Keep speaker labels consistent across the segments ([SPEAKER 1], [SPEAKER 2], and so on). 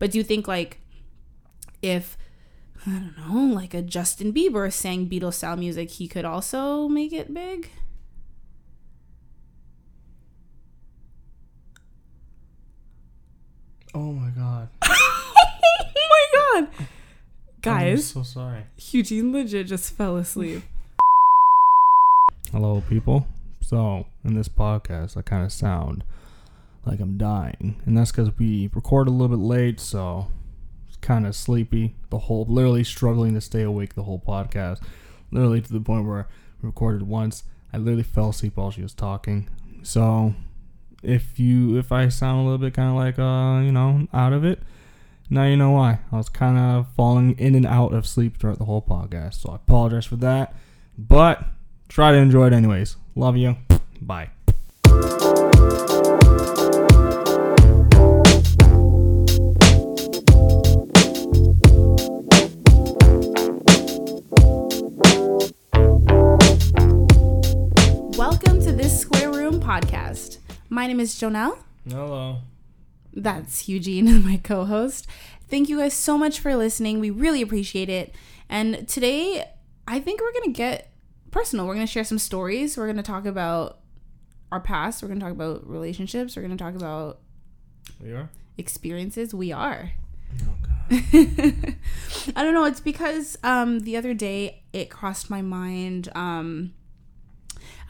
[SPEAKER 1] But do you think like if I don't know, like a Justin Bieber sang Beatles style music, he could also make it big?
[SPEAKER 2] Oh my god.
[SPEAKER 1] oh my god. Guys.
[SPEAKER 2] I'm
[SPEAKER 1] Guys,
[SPEAKER 2] so sorry.
[SPEAKER 1] Eugene legit just fell asleep.
[SPEAKER 2] Hello, people. So, in this podcast, I kind of sound like I'm dying, and that's because we record a little bit late, so it's kind of sleepy. The whole, literally struggling to stay awake the whole podcast, literally to the point where I recorded once. I literally fell asleep while she was talking. So, if you, if I sound a little bit kind of like, uh, you know, out of it, now you know why. I was kind of falling in and out of sleep throughout the whole podcast, so I apologize for that. But try to enjoy it anyways. Love you. Bye.
[SPEAKER 1] My name is Jonelle.
[SPEAKER 2] Hello.
[SPEAKER 1] That's Eugene, my co host. Thank you guys so much for listening. We really appreciate it. And today, I think we're going to get personal. We're going to share some stories. We're going to talk about our past. We're going to talk about relationships. We're going to talk about
[SPEAKER 2] We are?
[SPEAKER 1] experiences. We are.
[SPEAKER 2] Oh, God.
[SPEAKER 1] I don't know. It's because um, the other day it crossed my mind. Um,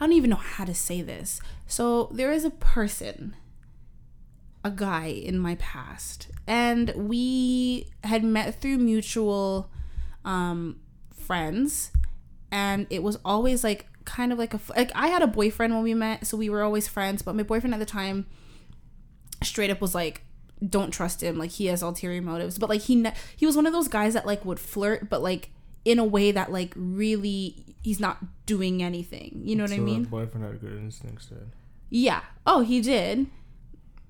[SPEAKER 1] I don't even know how to say this. So there is a person, a guy in my past, and we had met through mutual um, friends, and it was always like kind of like a like I had a boyfriend when we met, so we were always friends. But my boyfriend at the time straight up was like don't trust him like he has ulterior motives but like he ne- he was one of those guys that like would flirt but like in a way that like really he's not doing anything. You know what i
[SPEAKER 2] So
[SPEAKER 1] mean?
[SPEAKER 2] boyfriend had good instincts, then.
[SPEAKER 1] yeah. Oh he did.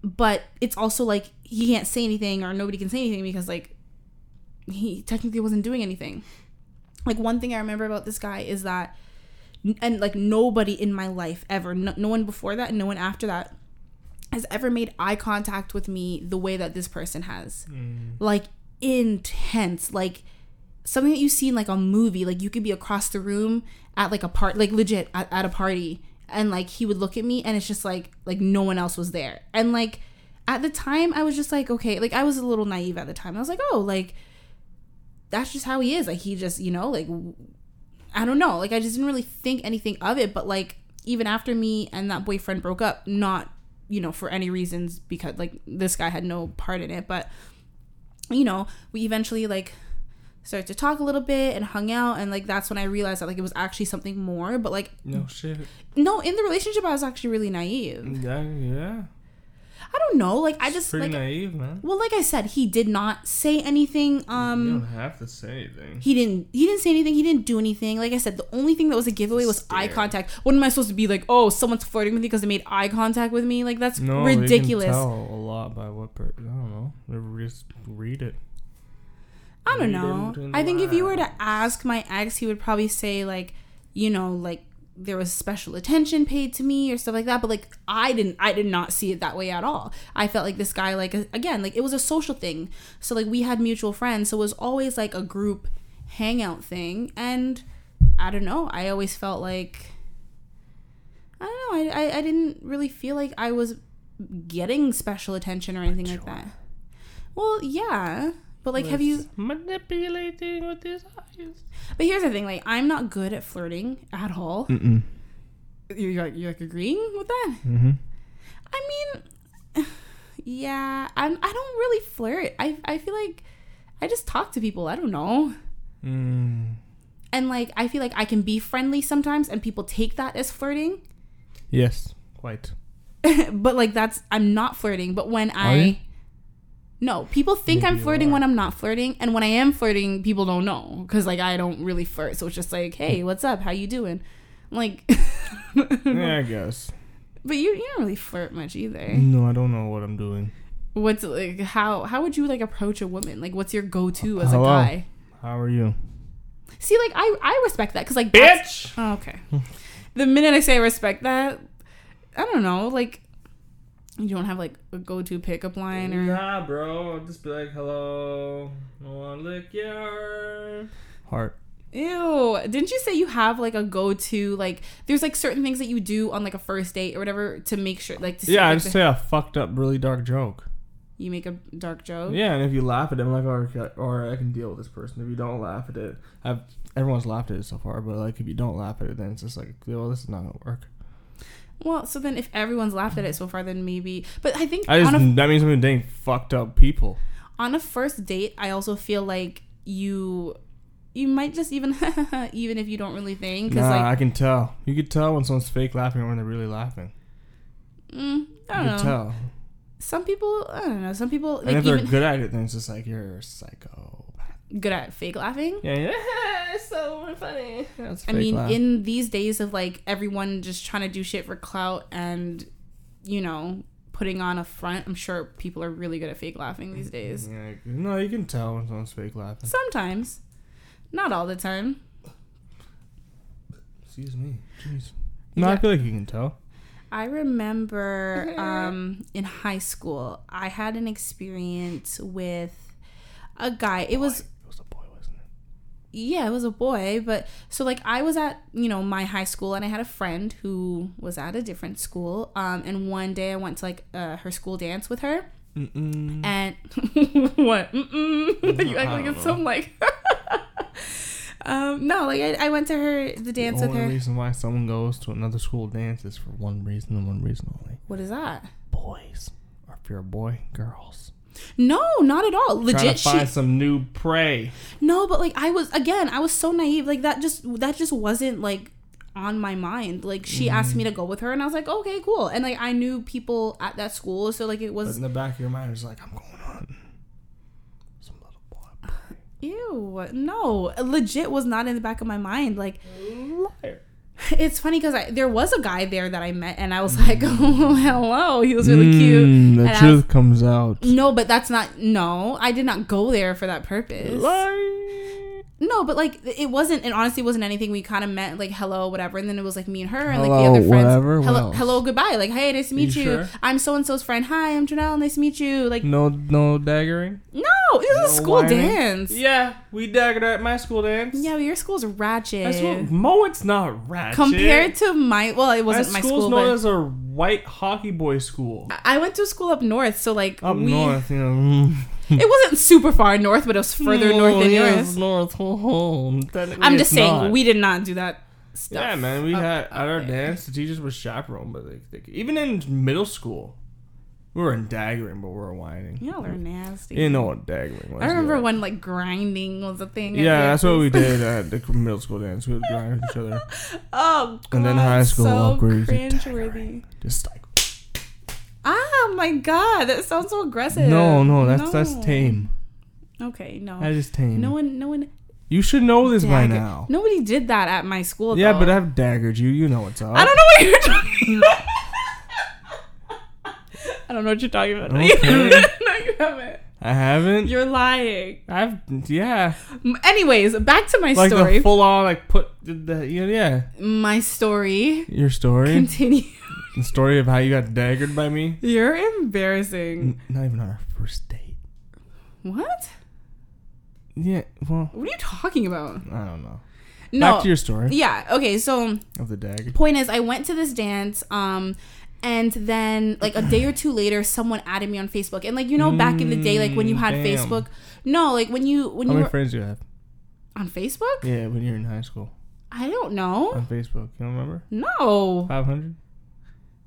[SPEAKER 1] But it's also like he can't say anything or nobody can say anything because like he technically wasn't doing anything. Like one thing i remember about this guy is that and like nobody in my life ever no, no one before that and no one after that has ever made eye contact with me the way that this person has.
[SPEAKER 2] Mm.
[SPEAKER 1] like intense. Like something that you see in like a movie like you could be across the room at like a part like legit at, at a party and like he would look at me and it's just like like no one else was there. And like at the time i was just like okay like i was a little naive at the time. I was like oh like that's just how he is. Like he just you know like i don't know. Like i just didn't really think anything of it. But like even after me and that boyfriend broke up not you know for any reasons because like this guy had no part in it. But you know we eventually like started to talk a little bit and hung out and like that's when i realized that like it was actually something more but like
[SPEAKER 2] No shit.
[SPEAKER 1] no in the relationship i was actually really naive
[SPEAKER 2] Yeah, yeah.
[SPEAKER 1] i don't know like i just
[SPEAKER 2] Pretty
[SPEAKER 1] like
[SPEAKER 2] naive, man.
[SPEAKER 1] well like i said he did not say anything
[SPEAKER 2] you
[SPEAKER 1] um
[SPEAKER 2] don't have to say anything.
[SPEAKER 1] he didn't he didn't say anything he didn't do anything like i said the only thing that was a giveaway was eye contact what am i supposed to be like oh someone's flirting with me because they made eye contact with me like that's
[SPEAKER 2] No,
[SPEAKER 1] ridiculous
[SPEAKER 2] You can tell a lot by what per- I don't know. Just read it.
[SPEAKER 1] I don't know. I think if you were to ask my ex, he would probably say like, you know, like there was special attention paid to me or stuff like that. But like I didn't, I did not see it that way at all. I felt like this guy, like again, like it was a social thing. So like we had mutual friends, so it was always like a group hangout thing. And I don't know. I always felt like I don't know. I I, I didn't really feel like I was getting special attention or anything like that. Well, yeah. But like, have you?
[SPEAKER 2] manipulating with his eyes?
[SPEAKER 1] But here's the thing: like, I'm not good at flirting at all.
[SPEAKER 2] Mm-mm.
[SPEAKER 1] You're like, you're like agreeing with that?
[SPEAKER 2] Mm-hmm.
[SPEAKER 1] I mean, yeah, I'm. I don't really flirt. I I feel like I just talk to people. I don't know.
[SPEAKER 2] Mm.
[SPEAKER 1] And like, I feel like I can be friendly sometimes, and people take that as flirting.
[SPEAKER 2] Yes, quite.
[SPEAKER 1] but like, that's I'm not flirting. But when
[SPEAKER 2] you?
[SPEAKER 1] I no, people think
[SPEAKER 2] Maybe
[SPEAKER 1] I'm flirting when I'm not flirting, and when I am flirting, people don't know because like I don't really flirt. So it's just like, hey, hmm. what's up? How you doing? I'm Like,
[SPEAKER 2] Yeah, I guess.
[SPEAKER 1] But you you don't really flirt much either.
[SPEAKER 2] No, I don't know what I'm doing.
[SPEAKER 1] What's like how how would you like approach a woman? Like what's your go to as
[SPEAKER 2] Hello?
[SPEAKER 1] a guy?
[SPEAKER 2] How are you?
[SPEAKER 1] See, like I I respect that because like
[SPEAKER 2] Bitch!
[SPEAKER 1] Oh, okay. the minute I say I respect that, I don't know. Like You don't have like a go-to pickup line or
[SPEAKER 2] Nah, bro. I'll just be like, hello. I wanna lick your heart.
[SPEAKER 1] Ew. Didn't you say you have like a go to like there's like certain things that you do on like a first date or whatever to make sure like to see,
[SPEAKER 2] Yeah, I
[SPEAKER 1] like,
[SPEAKER 2] just
[SPEAKER 1] the-
[SPEAKER 2] say a fucked up, really dark joke.
[SPEAKER 1] you make a dark joke.
[SPEAKER 2] Yeah, and if you laugh at it, I'm like, or, or I can deal with this person. If you don't laugh at it, I've everyone's laughed at it so far, but like if you don't laugh at it, then it's just like, well, this is not gonna work.
[SPEAKER 1] Well, so then if everyone's laughed at it so far, then maybe. But I think
[SPEAKER 2] I just
[SPEAKER 1] a
[SPEAKER 2] that means I'm been dating fucked up people.
[SPEAKER 1] on a first date, I also feel like you you might just even even if you don't really think because
[SPEAKER 2] Nah,
[SPEAKER 1] like
[SPEAKER 2] I can tell. You can tell when someone's fake laughing or when they're really laughing.
[SPEAKER 1] mm, I don't
[SPEAKER 2] can
[SPEAKER 1] know.
[SPEAKER 2] tell.
[SPEAKER 1] Some people I don't know. Some people
[SPEAKER 2] and
[SPEAKER 1] like
[SPEAKER 2] if they're
[SPEAKER 1] even
[SPEAKER 2] good at it, then it's just like you're a psychopath.
[SPEAKER 1] good at fake laughing.
[SPEAKER 2] Yeah, yeah, it's so funny. That's
[SPEAKER 1] I mean,
[SPEAKER 2] laugh.
[SPEAKER 1] in these days of like everyone just trying to do shit for clout and you know putting on a front, I'm sure people are really good at fake laughing these days.
[SPEAKER 2] Yeah, no, you can tell when someone's fake laughing.
[SPEAKER 1] Sometimes, not all the time.
[SPEAKER 2] Excuse me. Jeez. No, I feel like you can tell.
[SPEAKER 1] I remember um, in high school, I had an experience with a guy. It was
[SPEAKER 2] It was a boy, wasn't it?
[SPEAKER 1] Yeah, it was a boy, but so like I was at you know my high school and I had a friend who was at a different school. Um, and one day I went to like uh, her school dance with her,
[SPEAKER 2] Mm-mm.
[SPEAKER 1] and what? Mm-mm. you act like it's some like. um, no, like I, I went to her the dance
[SPEAKER 2] the
[SPEAKER 1] with
[SPEAKER 2] only
[SPEAKER 1] her.
[SPEAKER 2] reason why someone goes to another school dance is for one reason and one reason only.
[SPEAKER 1] What is that?
[SPEAKER 2] Boys. Or if you're a boy, girls.
[SPEAKER 1] No, not at all.
[SPEAKER 2] Trying
[SPEAKER 1] Legit,
[SPEAKER 2] to
[SPEAKER 1] she
[SPEAKER 2] find some new prey.
[SPEAKER 1] No, but like I was again, I was so naive. Like that just that just wasn't like on my mind. Like she mm-hmm. asked me to go with her and I was like, "Okay, cool." And like I knew people at that school, so like it
[SPEAKER 2] But
[SPEAKER 1] was
[SPEAKER 2] in the back of your mind, it's like, I'm going on some little boy
[SPEAKER 1] ew. No, legit was not in the back of my mind. Like
[SPEAKER 2] Liar.
[SPEAKER 1] It's funny I there was a guy there that I met and I was like, "Oh, hello." He was really cute.
[SPEAKER 2] Mm, the
[SPEAKER 1] And
[SPEAKER 2] truth comes out.
[SPEAKER 1] No, but that's not no. I did not go there for that purpose. No, but like it wasn't. It honestly wasn't anything. We kind of met like hello, whatever, and then it was like me and her and like the other friends.
[SPEAKER 2] whatever,
[SPEAKER 1] Hello,
[SPEAKER 2] else?
[SPEAKER 1] hello, goodbye. Like hey, nice to meet
[SPEAKER 2] You
[SPEAKER 1] you.
[SPEAKER 2] sure?
[SPEAKER 1] I'm so and so's friend. Hi, I'm Janelle. Nice to meet you. Like
[SPEAKER 2] No, no daggering.
[SPEAKER 1] no, this is a school
[SPEAKER 2] whining?
[SPEAKER 1] dance.
[SPEAKER 2] Yeah, we daggered at my school dance.
[SPEAKER 1] Yeah, your school's ratchet.
[SPEAKER 2] That's what, Mo, it's not ratchet.
[SPEAKER 1] Compared to my, well, it wasn't my school.
[SPEAKER 2] This school's
[SPEAKER 1] school,
[SPEAKER 2] known
[SPEAKER 1] but
[SPEAKER 2] as a white hockey boy school.
[SPEAKER 1] I went to a school up north, so like
[SPEAKER 2] Up
[SPEAKER 1] we,
[SPEAKER 2] north, you know. Mm.
[SPEAKER 1] It wasn't super far north, but it was further north than yours.
[SPEAKER 2] North. home.
[SPEAKER 1] I'm just saying
[SPEAKER 2] not.
[SPEAKER 1] we did not do that stuff.
[SPEAKER 2] Yeah, man. We
[SPEAKER 1] up-
[SPEAKER 2] had
[SPEAKER 1] up
[SPEAKER 2] at our
[SPEAKER 1] there.
[SPEAKER 2] dance, the teachers were chaperone, but like, they, even in middle school, we were in daggering, but we were whining.
[SPEAKER 1] Y'all are nasty.
[SPEAKER 2] You know what daggering was.
[SPEAKER 1] I remember
[SPEAKER 2] yeah.
[SPEAKER 1] when like grinding was a thing.
[SPEAKER 2] Yeah, that's what we did at the middle school dance. We would grind with each other.
[SPEAKER 1] Oh, God,
[SPEAKER 2] And then high school
[SPEAKER 1] so cringeworthy.
[SPEAKER 2] Just like
[SPEAKER 1] Ah, my God, that sounds so aggressive.
[SPEAKER 2] no, no, that's that's tame.
[SPEAKER 1] Okay, no,
[SPEAKER 2] That is tame.
[SPEAKER 1] no one, no one.
[SPEAKER 2] you should know this by now.
[SPEAKER 1] Nobody did that at my school.
[SPEAKER 2] Yeah,
[SPEAKER 1] though.
[SPEAKER 2] but I've daggered you. You know what's up.
[SPEAKER 1] I don't know what you're talking about. I don't know what you're talking about.
[SPEAKER 2] Okay.
[SPEAKER 1] no, you haven't.
[SPEAKER 2] I haven't.
[SPEAKER 1] You're lying.
[SPEAKER 2] I've yeah,
[SPEAKER 1] Anyways, back to my
[SPEAKER 2] like
[SPEAKER 1] story.
[SPEAKER 2] the full on like put the, yeah.
[SPEAKER 1] my story.
[SPEAKER 2] Your story,
[SPEAKER 1] Continue.
[SPEAKER 2] The story of how you got daggered by me.
[SPEAKER 1] You're embarrassing.
[SPEAKER 2] N- Not even on our first date.
[SPEAKER 1] What?
[SPEAKER 2] Yeah, well,
[SPEAKER 1] What are you talking about?
[SPEAKER 2] I don't know.
[SPEAKER 1] No.
[SPEAKER 2] Back to your story
[SPEAKER 1] yeah. Okay. So
[SPEAKER 2] of the dagger.
[SPEAKER 1] point is, I went to this dance. Um, and then like a day or two later, someone added me on Facebook. And like you know, back in the day, like when you had
[SPEAKER 2] Mm, damn.
[SPEAKER 1] Facebook. No, like when you when
[SPEAKER 2] How
[SPEAKER 1] you
[SPEAKER 2] many
[SPEAKER 1] were
[SPEAKER 2] friends you have?
[SPEAKER 1] on Facebook.
[SPEAKER 2] Yeah, when you're in high school
[SPEAKER 1] I don't know.
[SPEAKER 2] on Facebook. You don't remember?
[SPEAKER 1] No,
[SPEAKER 2] Five hundred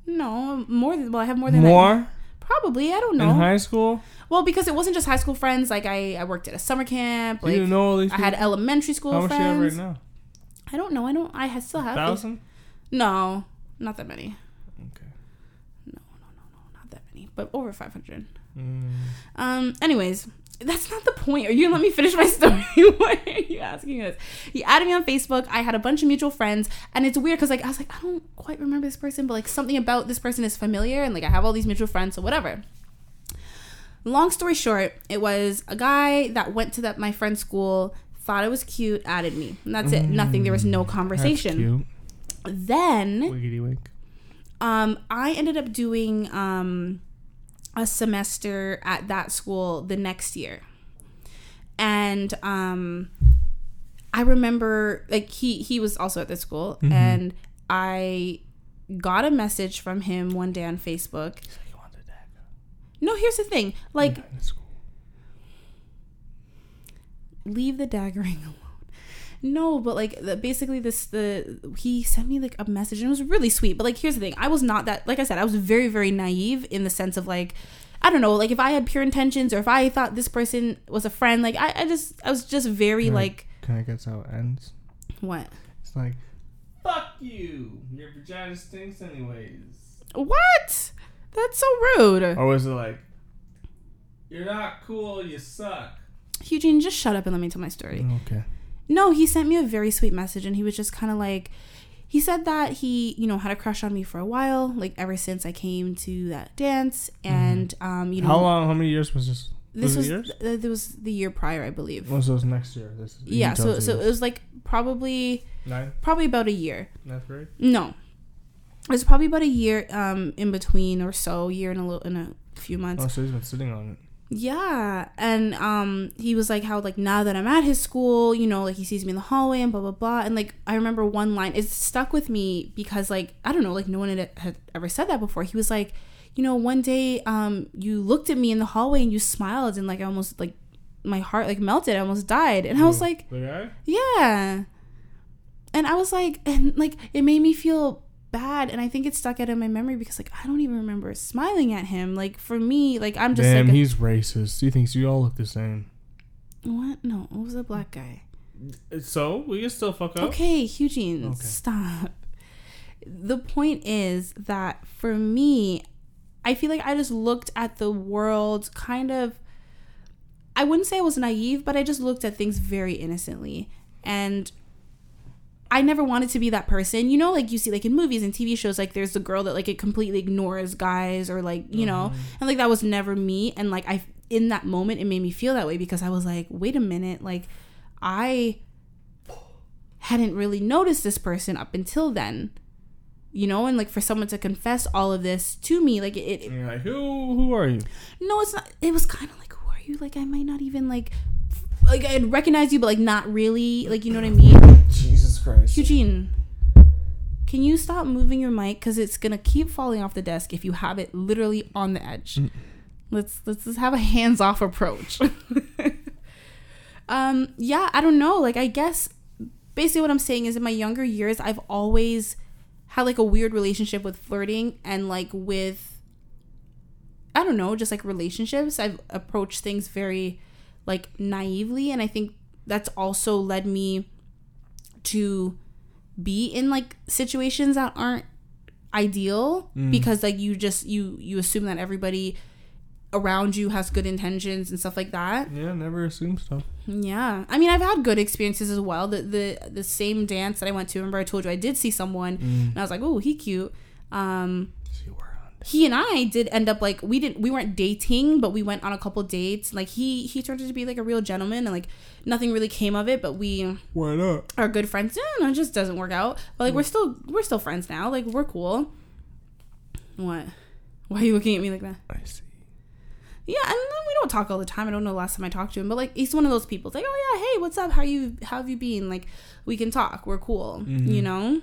[SPEAKER 1] no, more than well, I have more than
[SPEAKER 2] more
[SPEAKER 1] that. Probably, I don't
[SPEAKER 2] in
[SPEAKER 1] know.
[SPEAKER 2] high school.
[SPEAKER 1] well, because it wasn't just high school friends. Like I, I worked at a summer camp. Like
[SPEAKER 2] you know all these?
[SPEAKER 1] I had elementary school
[SPEAKER 2] How much do you have
[SPEAKER 1] friends.
[SPEAKER 2] right now?
[SPEAKER 1] I don't know. I don't. I still have.
[SPEAKER 2] Thousand.
[SPEAKER 1] No, not that many.
[SPEAKER 2] Okay.
[SPEAKER 1] No, no, no, no, not that many, but over five hundred.
[SPEAKER 2] Mm.
[SPEAKER 1] Um. Anyways, that's not the point. Are you gonna let me finish my story? Why are you asking this? He added me on Facebook. I had a bunch of mutual friends, and it's weird because like I was like I don't quite remember this person, but like something about this person is familiar, and like I have all these mutual friends, so whatever. Long story short, it was a guy that went to that my friend's school, thought it was cute, added me, and that's it. Nothing. There was no
[SPEAKER 2] That's
[SPEAKER 1] conversation. Then
[SPEAKER 2] Wiggity wink.
[SPEAKER 1] um, I ended up doing um, a semester at that school the next year, and um, I remember like he he was also at the school,
[SPEAKER 2] Mhm.
[SPEAKER 1] and I got a message from him one day on Facebook.
[SPEAKER 2] He's like, "You want the dagger?"
[SPEAKER 1] No, here's the thing, like leave the daggering alone. No, but like the, basically this the he sent me like a message and it was really sweet. But like here's the thing, I was not that like I said, I was very very naive in the sense of like I don't know, like if I had pure intentions or if I thought this person was a friend, like I, I just I was just very
[SPEAKER 2] Yeah.
[SPEAKER 1] like
[SPEAKER 2] Can I guess how it ends?
[SPEAKER 1] what
[SPEAKER 2] It's like, fuck you. Your vagina stinks anyways.
[SPEAKER 1] what? That's so rude.
[SPEAKER 2] Or was it like, you're not cool, you suck?
[SPEAKER 1] Eugene, just shut up and let me tell my story.
[SPEAKER 2] Okay.
[SPEAKER 1] No, he sent me a very sweet message and he was just kind of like he said that he, you know, had a crush on me for a while, like ever since I came to that dance and um, you know,
[SPEAKER 2] how long? How many years was this?
[SPEAKER 1] this
[SPEAKER 2] it
[SPEAKER 1] was
[SPEAKER 2] years?
[SPEAKER 1] th- this was the year prior, I believe.
[SPEAKER 2] What was next year? This.
[SPEAKER 1] yeah, so so it was like probably
[SPEAKER 2] nine,
[SPEAKER 1] probably about a year.
[SPEAKER 2] ninth grade.
[SPEAKER 1] No. It was probably about a year um in between or so, year and a little in a few months.
[SPEAKER 2] Oh, so he's been sitting on it.
[SPEAKER 1] Yeah, and um, he was like, how like now that I'm at his school, you know, like he sees me in the hallway and blah blah blah, and like I remember one line, it stuck with me because like I don't know, like no one had, had ever said that before. He was like, you know, one day um, you looked at me in the hallway and you smiled, and like I almost like my heart like melted, I almost died, and I was like, yeah, and I was like, and like it made me feel bad and i think it stuck out in my memory because like i don't even remember smiling at him like for me like i'm just
[SPEAKER 2] Damn,
[SPEAKER 1] like a-
[SPEAKER 2] he's racist. He thinks you all look the same.
[SPEAKER 1] What? No, it was a black guy.
[SPEAKER 2] So we can still fuck up.
[SPEAKER 1] Okay, Eugene,
[SPEAKER 2] Okay.
[SPEAKER 1] stop. The point is that for me, I feel like I just looked at the world kind of. I wouldn't say I was naive, but I just looked at things very innocently. And I never wanted to be that person. You know, like you see, like in movies and TV shows, like there's the girl that like it completely ignores guys or like, you know, mm-hmm. and like that was never me. And like I, in that moment, it made me feel that way because I was like, wait a minute, like I hadn't really noticed this person up until then. You know, and like for someone to confess all of this to me, like it, it
[SPEAKER 2] like, who? Who are you?
[SPEAKER 1] no, it's not. It was kind of like, who are you? Like, I might not even like, like I'd recognize you, but like not really. Like, you know what I mean?
[SPEAKER 2] Jesus Christ.
[SPEAKER 1] Eugene, can you stop moving your mic because it's gonna keep falling off the desk if you have it literally on the edge.
[SPEAKER 2] Mm.
[SPEAKER 1] Let's let's just have a hands off approach. um, yeah, I don't know. Like, I guess basically what I'm saying is in my younger years, I've always had like a weird relationship with flirting and like with I don't know, just like relationships. I've approached things very like naively and I think that's also led me to be in like situations that aren't ideal
[SPEAKER 2] Mm.
[SPEAKER 1] because like you just you you assume that everybody around you has good intentions and stuff like that.
[SPEAKER 2] Yeah, never assume stuff.
[SPEAKER 1] Yeah. I mean, I've had good experiences as well. The the the same dance that I went to, remember I told you I did see someone
[SPEAKER 2] Mm.
[SPEAKER 1] and I was like, "Oh, he cute." Um
[SPEAKER 2] See, we're on.
[SPEAKER 1] He and I did end up like we didn't we weren't dating, but we went on a couple dates. Like he he turned out to be like a real gentleman and like nothing really came of it, but we
[SPEAKER 2] Why not?
[SPEAKER 1] are good friends. No, no, it just doesn't work out. But like we're still we're still friends now. Like we're cool. What? Why are you looking at me like that?
[SPEAKER 2] I see.
[SPEAKER 1] Yeah, and then we don't talk all the time. I don't know the last time I talked to him, but like he's one of those people. It's like, oh yeah, hey, what's up? How you how have you been? Like we can talk. We're cool.
[SPEAKER 2] Mhm.
[SPEAKER 1] You know.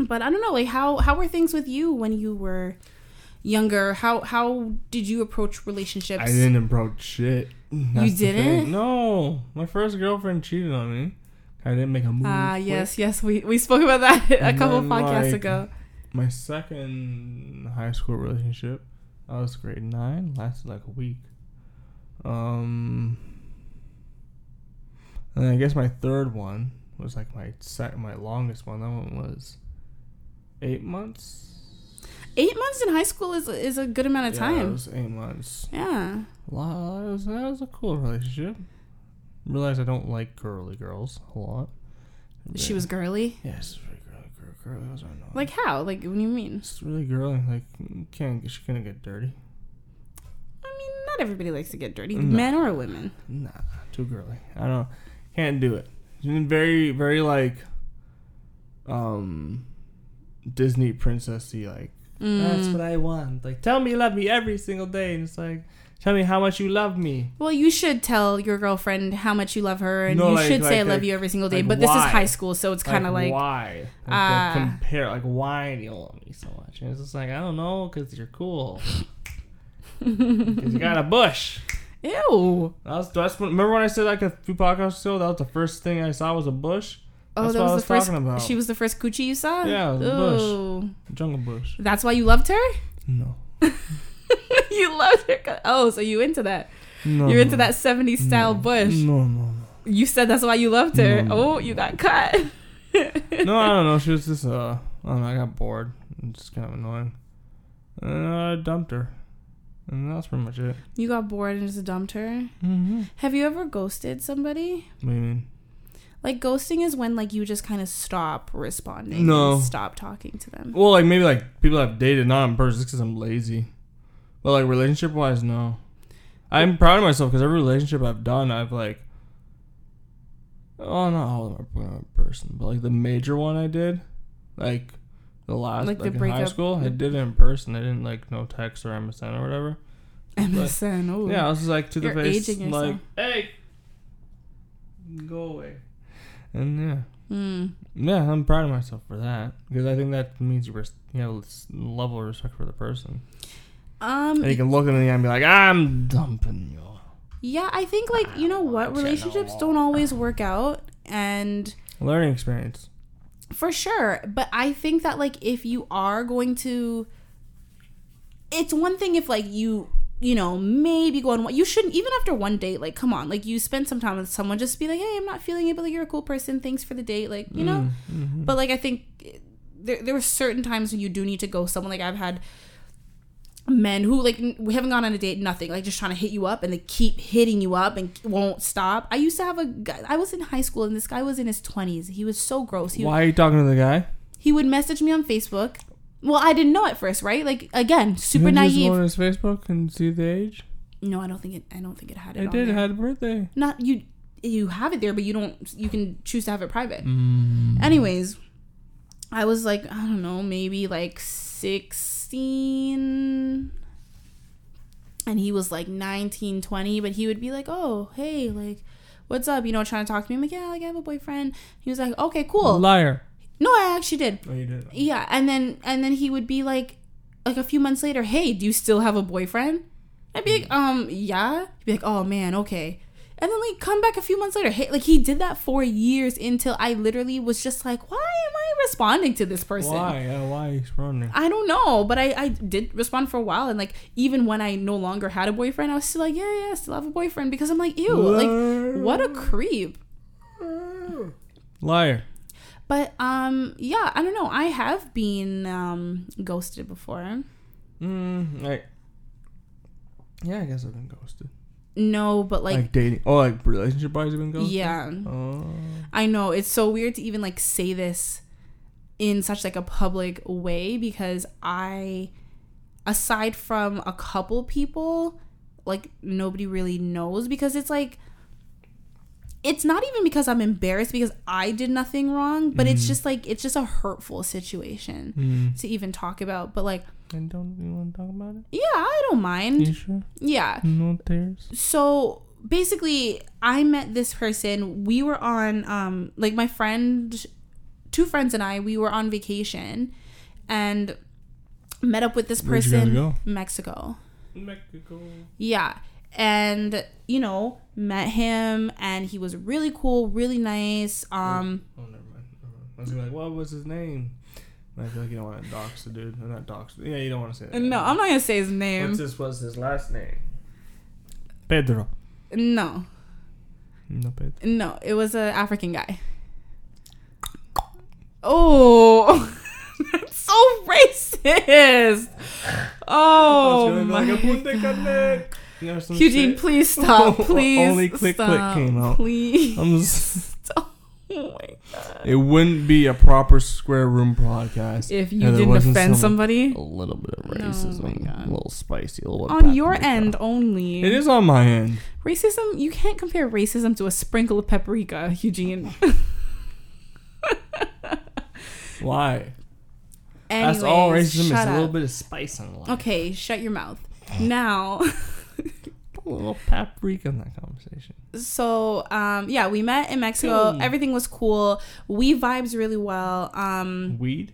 [SPEAKER 1] But I don't know. Like how how were things with you when you were younger? How how did you approach relationships?
[SPEAKER 2] I didn't approach shit. That's the
[SPEAKER 1] didn't?
[SPEAKER 2] No, my first girlfriend cheated on me. I didn't make a move.
[SPEAKER 1] Ah,
[SPEAKER 2] quick.
[SPEAKER 1] yes, yes. We we spoke about that a
[SPEAKER 2] And
[SPEAKER 1] couple
[SPEAKER 2] then,
[SPEAKER 1] podcasts
[SPEAKER 2] like,
[SPEAKER 1] ago.
[SPEAKER 2] My second high school relationship, I was grade nine, lasted like a week. Um, and I guess my third one was like my sec- my longest one. That one was eight months.
[SPEAKER 1] Eight months in high school is is a good amount of
[SPEAKER 2] Yeah, it
[SPEAKER 1] time.
[SPEAKER 2] was eight months.
[SPEAKER 1] Yeah.
[SPEAKER 2] Wow, that was, that was a cool relationship. Realized I don't like girly girls a lot.
[SPEAKER 1] She was girly.
[SPEAKER 2] Yes, very girly, girly, girly. Those are annoying.
[SPEAKER 1] Like how? Like what do you mean?
[SPEAKER 2] It's really girly. Like can't she couldn't get dirty.
[SPEAKER 1] I mean, not everybody likes to get dirty,
[SPEAKER 2] No.
[SPEAKER 1] men or women.
[SPEAKER 2] Nah, too girly. I don't. Can't do it. She's very, very like, um, Disney princessy. Like That's mm. what I want. Like, tell me you love me every single day. And it's like, tell me how much you love me.
[SPEAKER 1] Well, you should tell your girlfriend how much you love her, and
[SPEAKER 2] No,
[SPEAKER 1] you
[SPEAKER 2] like-
[SPEAKER 1] should say
[SPEAKER 2] like-
[SPEAKER 1] "I love
[SPEAKER 2] like-
[SPEAKER 1] you" every single day. but this is high school, so it's kind of like,
[SPEAKER 2] why? Like, uh, compare. Like, why do you love me so much? And it's just like, I don't know, because you're cool. Because you got a bush.
[SPEAKER 1] ew.
[SPEAKER 2] That was, that's when, remember when I said like a few podcasts ago, that was the first thing I saw was a bush?
[SPEAKER 1] Oh,
[SPEAKER 2] That's
[SPEAKER 1] that
[SPEAKER 2] what
[SPEAKER 1] was,
[SPEAKER 2] I
[SPEAKER 1] the
[SPEAKER 2] was
[SPEAKER 1] first.
[SPEAKER 2] talking about.
[SPEAKER 1] She was the first coochie you saw.
[SPEAKER 2] Yeah, was bush. Jungle bush.
[SPEAKER 1] That's why you loved her.
[SPEAKER 2] No.
[SPEAKER 1] you loved her. Oh, so you into that?
[SPEAKER 2] No.
[SPEAKER 1] You're into that '70s style
[SPEAKER 2] no.
[SPEAKER 1] bush.
[SPEAKER 2] No, no, no.
[SPEAKER 1] You said that's why you loved her.
[SPEAKER 2] No,
[SPEAKER 1] oh, you got cut.
[SPEAKER 2] no, I don't know. She was just uh, I don't know. I got bored. It's just kind of annoying. And I dumped her, and that's pretty much it.
[SPEAKER 1] You got bored and just dumped her.
[SPEAKER 2] Mm-hmm.
[SPEAKER 1] Have you ever ghosted somebody?
[SPEAKER 2] What do you mean?
[SPEAKER 1] Like ghosting is when like you just kind of stop responding.
[SPEAKER 2] No.
[SPEAKER 1] and stop talking to them.
[SPEAKER 2] Well, like maybe like people I've dated, not on purpose, because I'm lazy. But like relationship wise, no. I'm proud of myself because every relationship I've done, I've like. Oh, not all of them are on person, but like the major one I did, like the last
[SPEAKER 1] Like
[SPEAKER 2] like,
[SPEAKER 1] the
[SPEAKER 2] in high school, I did it in person. I didn't like no text or MSN or whatever.
[SPEAKER 1] MSN. Oh.
[SPEAKER 2] Yeah, I was like to the
[SPEAKER 1] You're
[SPEAKER 2] face, like,
[SPEAKER 1] yourself.
[SPEAKER 2] hey, go away. And yeah,
[SPEAKER 1] Mm.
[SPEAKER 2] yeah, I'm proud of myself for that because I think that means you res- you have this level of respect for the person,
[SPEAKER 1] Um.
[SPEAKER 2] and you can look in the eye and be like, I'm dumping you.
[SPEAKER 1] Yeah, I think like you know what relationships don't always work out, and
[SPEAKER 2] Learning experience.
[SPEAKER 1] for sure. But I think that like if you are going to, it's one thing if like you you know maybe go on one. You shouldn't even after one date. Like come on, like you spend some time with someone, just be like, hey, I'm not feeling it, but like you're a cool person. Thanks for the date. Like you know.
[SPEAKER 2] Mm-hmm.
[SPEAKER 1] But like I think there there are certain times when you do need to go someone like I've had men who like we haven't gone on a date nothing like just trying to hit you up and they keep hitting you up and won't stop. I used to have a guy I was in high school and this guy was in his 20s. He was so gross. He
[SPEAKER 2] Why are you talking to the guy?
[SPEAKER 1] he would message me on Facebook. Well, I didn't know at first, right? Like again, super
[SPEAKER 2] you didn't Just
[SPEAKER 1] naive.
[SPEAKER 2] go on his Facebook and see the age.
[SPEAKER 1] No, I don't think it I don't think it had it
[SPEAKER 2] I
[SPEAKER 1] on
[SPEAKER 2] did. It
[SPEAKER 1] there.
[SPEAKER 2] had a birthday.
[SPEAKER 1] Not you you have it there but you don't you can choose to have it private.
[SPEAKER 2] Mm.
[SPEAKER 1] Anyways, I was like, I don't know, maybe like 16. And he was like 19, 20, but he would be like, oh, hey, like, what's up? You know, trying to talk to me. I'm like, yeah, like, I have a boyfriend. He was like, okay, cool.
[SPEAKER 2] Liar.
[SPEAKER 1] No, I actually did.
[SPEAKER 2] Oh, you did.
[SPEAKER 1] Yeah. And then, and then he would be like, like a few months later, hey, do you still have a boyfriend? I'd be like, um, yeah. He'd be like, oh man, okay. And then like come back a few months later. Hey, like he did that for years until I literally was just like, why am I responding to this person?
[SPEAKER 2] Why? Yeah, why are you responding?
[SPEAKER 1] I don't know, but I, I did respond for a while, and like even when I no longer had a boyfriend, I was still like, yeah, yeah, I still have a boyfriend because I'm like, ew, like what a creep.
[SPEAKER 2] Liar.
[SPEAKER 1] But um, yeah, I don't know. I have been um ghosted before.
[SPEAKER 2] Mm, like, yeah, I guess I've been ghosted.
[SPEAKER 1] No, but
[SPEAKER 2] Like,
[SPEAKER 1] like,
[SPEAKER 2] dating. Oh, like relationship wise, you've been ghosted.
[SPEAKER 1] yeah,
[SPEAKER 2] Oh.
[SPEAKER 1] I know it's so weird to even like say this in such like a public way because I, aside from a couple people, like nobody really knows because it's like. It's not even because I'm embarrassed because I did nothing wrong, but it's just like it's just a hurtful situation
[SPEAKER 2] Mm.
[SPEAKER 1] to even talk about. But like,
[SPEAKER 2] And don't you want to talk about it?
[SPEAKER 1] yeah, I don't mind.
[SPEAKER 2] You sure?
[SPEAKER 1] Yeah.
[SPEAKER 2] No tears.
[SPEAKER 1] so basically i met this person we were on um like my friend two friends and i we were on vacation and met up with this
[SPEAKER 2] Where'd you
[SPEAKER 1] person
[SPEAKER 2] go?
[SPEAKER 1] mexico
[SPEAKER 2] Mexico.
[SPEAKER 1] yeah and you know met him and he was really cool really nice um
[SPEAKER 2] Oh, never mind. Never mind. I was gonna like, what was his name? And I feel like you don't want to dox the dude. Or not dox. Yeah, you don't want to say that.
[SPEAKER 1] no i'm not gonna say his name
[SPEAKER 2] What's this? Was his last name? Pedro.
[SPEAKER 1] no
[SPEAKER 2] No, Pedro.
[SPEAKER 1] no it was a african guy oh that's so racist oh my
[SPEAKER 2] You know, some
[SPEAKER 1] Eugene,
[SPEAKER 2] shit.
[SPEAKER 1] please stop. Please.
[SPEAKER 2] Only click, click came out.
[SPEAKER 1] Please.
[SPEAKER 2] I'm just,
[SPEAKER 1] Stop. Oh my god.
[SPEAKER 2] it wouldn't be a proper square room podcast
[SPEAKER 1] If you didn't
[SPEAKER 2] wasn't
[SPEAKER 1] offend
[SPEAKER 2] some-
[SPEAKER 1] somebody
[SPEAKER 2] a little bit of
[SPEAKER 1] Oh
[SPEAKER 2] racism,
[SPEAKER 1] my God.
[SPEAKER 2] a little spicy, a little
[SPEAKER 1] on your end
[SPEAKER 2] car.
[SPEAKER 1] only.
[SPEAKER 2] It is on my end.
[SPEAKER 1] Racism, you can't compare racism to a sprinkle of paprika, Eugene.
[SPEAKER 2] Why? That's all racism is
[SPEAKER 1] shut
[SPEAKER 2] a little bit of spice on life.
[SPEAKER 1] Okay, shut your mouth. Now,
[SPEAKER 2] Put a little paprika in that conversation.
[SPEAKER 1] so um, yeah, we met in Mexico.
[SPEAKER 2] Hey.
[SPEAKER 1] Everything was cool. We vibes really well. Um,
[SPEAKER 2] Weed?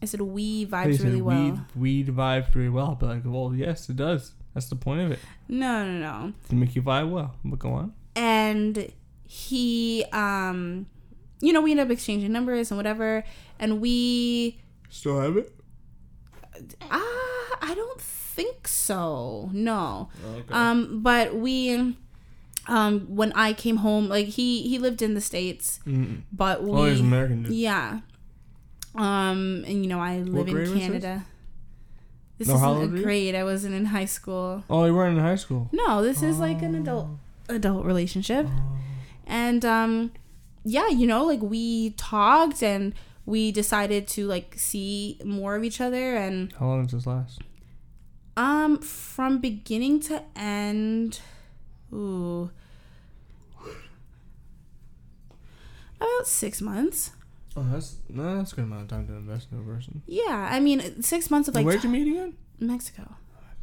[SPEAKER 1] I said we
[SPEAKER 2] They
[SPEAKER 1] vibes
[SPEAKER 2] said
[SPEAKER 1] really well.
[SPEAKER 2] Weed, weed vibes really well. But like, well, yes, it does. That's the point of it.
[SPEAKER 1] No, no, no.
[SPEAKER 2] To make you vibe well. But go on.
[SPEAKER 1] and he um you know we ended up exchanging numbers and whatever and we
[SPEAKER 2] Still have it?
[SPEAKER 1] ah i don't think so no
[SPEAKER 2] Okay.
[SPEAKER 1] um but we um when i came home like he he lived in the states
[SPEAKER 2] Mm.
[SPEAKER 1] but we
[SPEAKER 2] Oh, he's American, dude.
[SPEAKER 1] yeah um and you know i live in canada this
[SPEAKER 2] No, how
[SPEAKER 1] isn't
[SPEAKER 2] old
[SPEAKER 1] a grade i wasn't in high school
[SPEAKER 2] Oh, you weren't in high school.
[SPEAKER 1] no this is like an adult adult relationship
[SPEAKER 2] Oh.
[SPEAKER 1] and um yeah you know like we talked and we decided to like see more of each other and
[SPEAKER 2] How long does this last?
[SPEAKER 1] Um from beginning to end ooh about six months
[SPEAKER 2] Oh, that's no, that's a good amount of time to invest in a person.
[SPEAKER 1] yeah i mean six months of like
[SPEAKER 2] Where'd you meet again?
[SPEAKER 1] mexico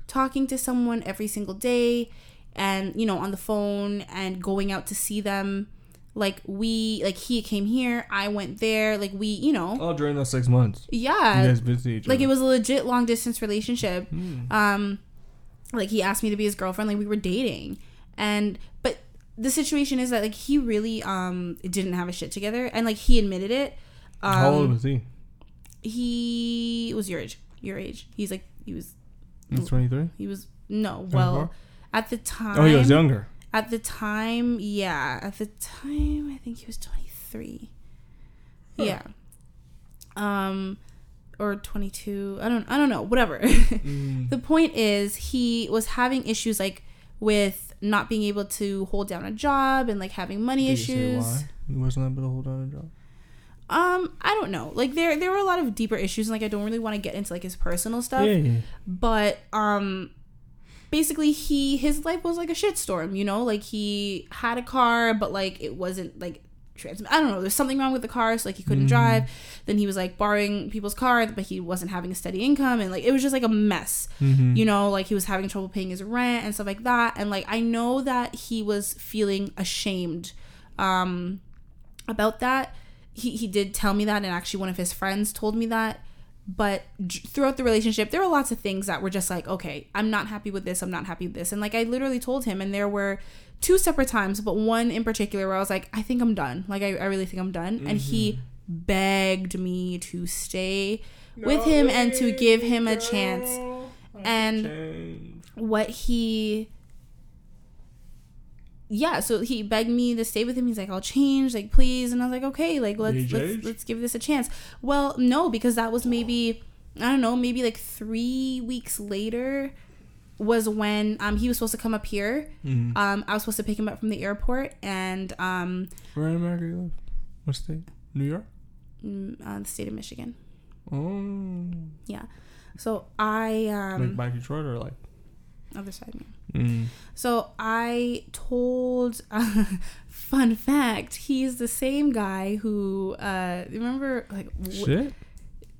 [SPEAKER 1] talking to someone every single day and you know on the phone and going out to see them like we like he came here i went there like we you know
[SPEAKER 2] Oh, during those six months.
[SPEAKER 1] yeah
[SPEAKER 2] you guys visited each
[SPEAKER 1] like
[SPEAKER 2] other.
[SPEAKER 1] it was a legit long distance relationship
[SPEAKER 2] Hmm.
[SPEAKER 1] um like he asked me to be his girlfriend like we were dating and but the situation is that like he really um didn't have a shit together and like he admitted it um
[SPEAKER 2] How old was he?
[SPEAKER 1] he was your age your age he's like he was
[SPEAKER 2] He's 23?
[SPEAKER 1] he was no well
[SPEAKER 2] 24?
[SPEAKER 1] at the time
[SPEAKER 2] Oh, he was younger.
[SPEAKER 1] At the time yeah at the time i think he was 23
[SPEAKER 2] Huh.
[SPEAKER 1] yeah um or 22 i don't i don't know whatever
[SPEAKER 2] Mm.
[SPEAKER 1] the point is he was having issues like with not being able to hold down a job and like having money
[SPEAKER 2] Did
[SPEAKER 1] issues
[SPEAKER 2] why? He wasn't able to hold down a job.
[SPEAKER 1] um i don't know like there there were a lot of deeper issues and like i don't really want to get into like his personal stuff
[SPEAKER 2] Yeah, yeah.
[SPEAKER 1] but um basically he his life was like a shitstorm you know like he had a car but like it wasn't like trans i don't know there's something wrong with the car so like he couldn't
[SPEAKER 2] Mhm.
[SPEAKER 1] drive then he was like borrowing people's cars but he wasn't having a steady income and like it was just like a mess
[SPEAKER 2] Mm-hmm.
[SPEAKER 1] you know like he was having trouble paying his rent and stuff like that and like i know that he was feeling ashamed um about that he, he did tell me that and actually one of his friends told me that but throughout the relationship there were lots of things that were just like okay i'm not happy with this i'm not happy with this. And like i literally told him and there were two separate times but one in particular where i was like i think i'm done. Like i, I really think i'm done. And he begged me to stay with him and to give him a chance. And what he yeah so he begged me to stay with him he's like i'll change like please and i was like okay like let's let's, let's give this a chance well no because that was maybe i don't know maybe like three weeks later was when um he was supposed to come up here
[SPEAKER 2] Mhm.
[SPEAKER 1] um i was supposed to pick him up from the airport and um
[SPEAKER 2] Where in America you live? What state? New York?
[SPEAKER 1] mm, uh, the state of michigan
[SPEAKER 2] Oh.
[SPEAKER 1] Yeah, so i
[SPEAKER 2] like
[SPEAKER 1] um
[SPEAKER 2] by Detroit or like?
[SPEAKER 1] other side man
[SPEAKER 2] Mm.
[SPEAKER 1] So I told, fun fact, he's the same guy who, uh, remember, like, wh-
[SPEAKER 2] Shit?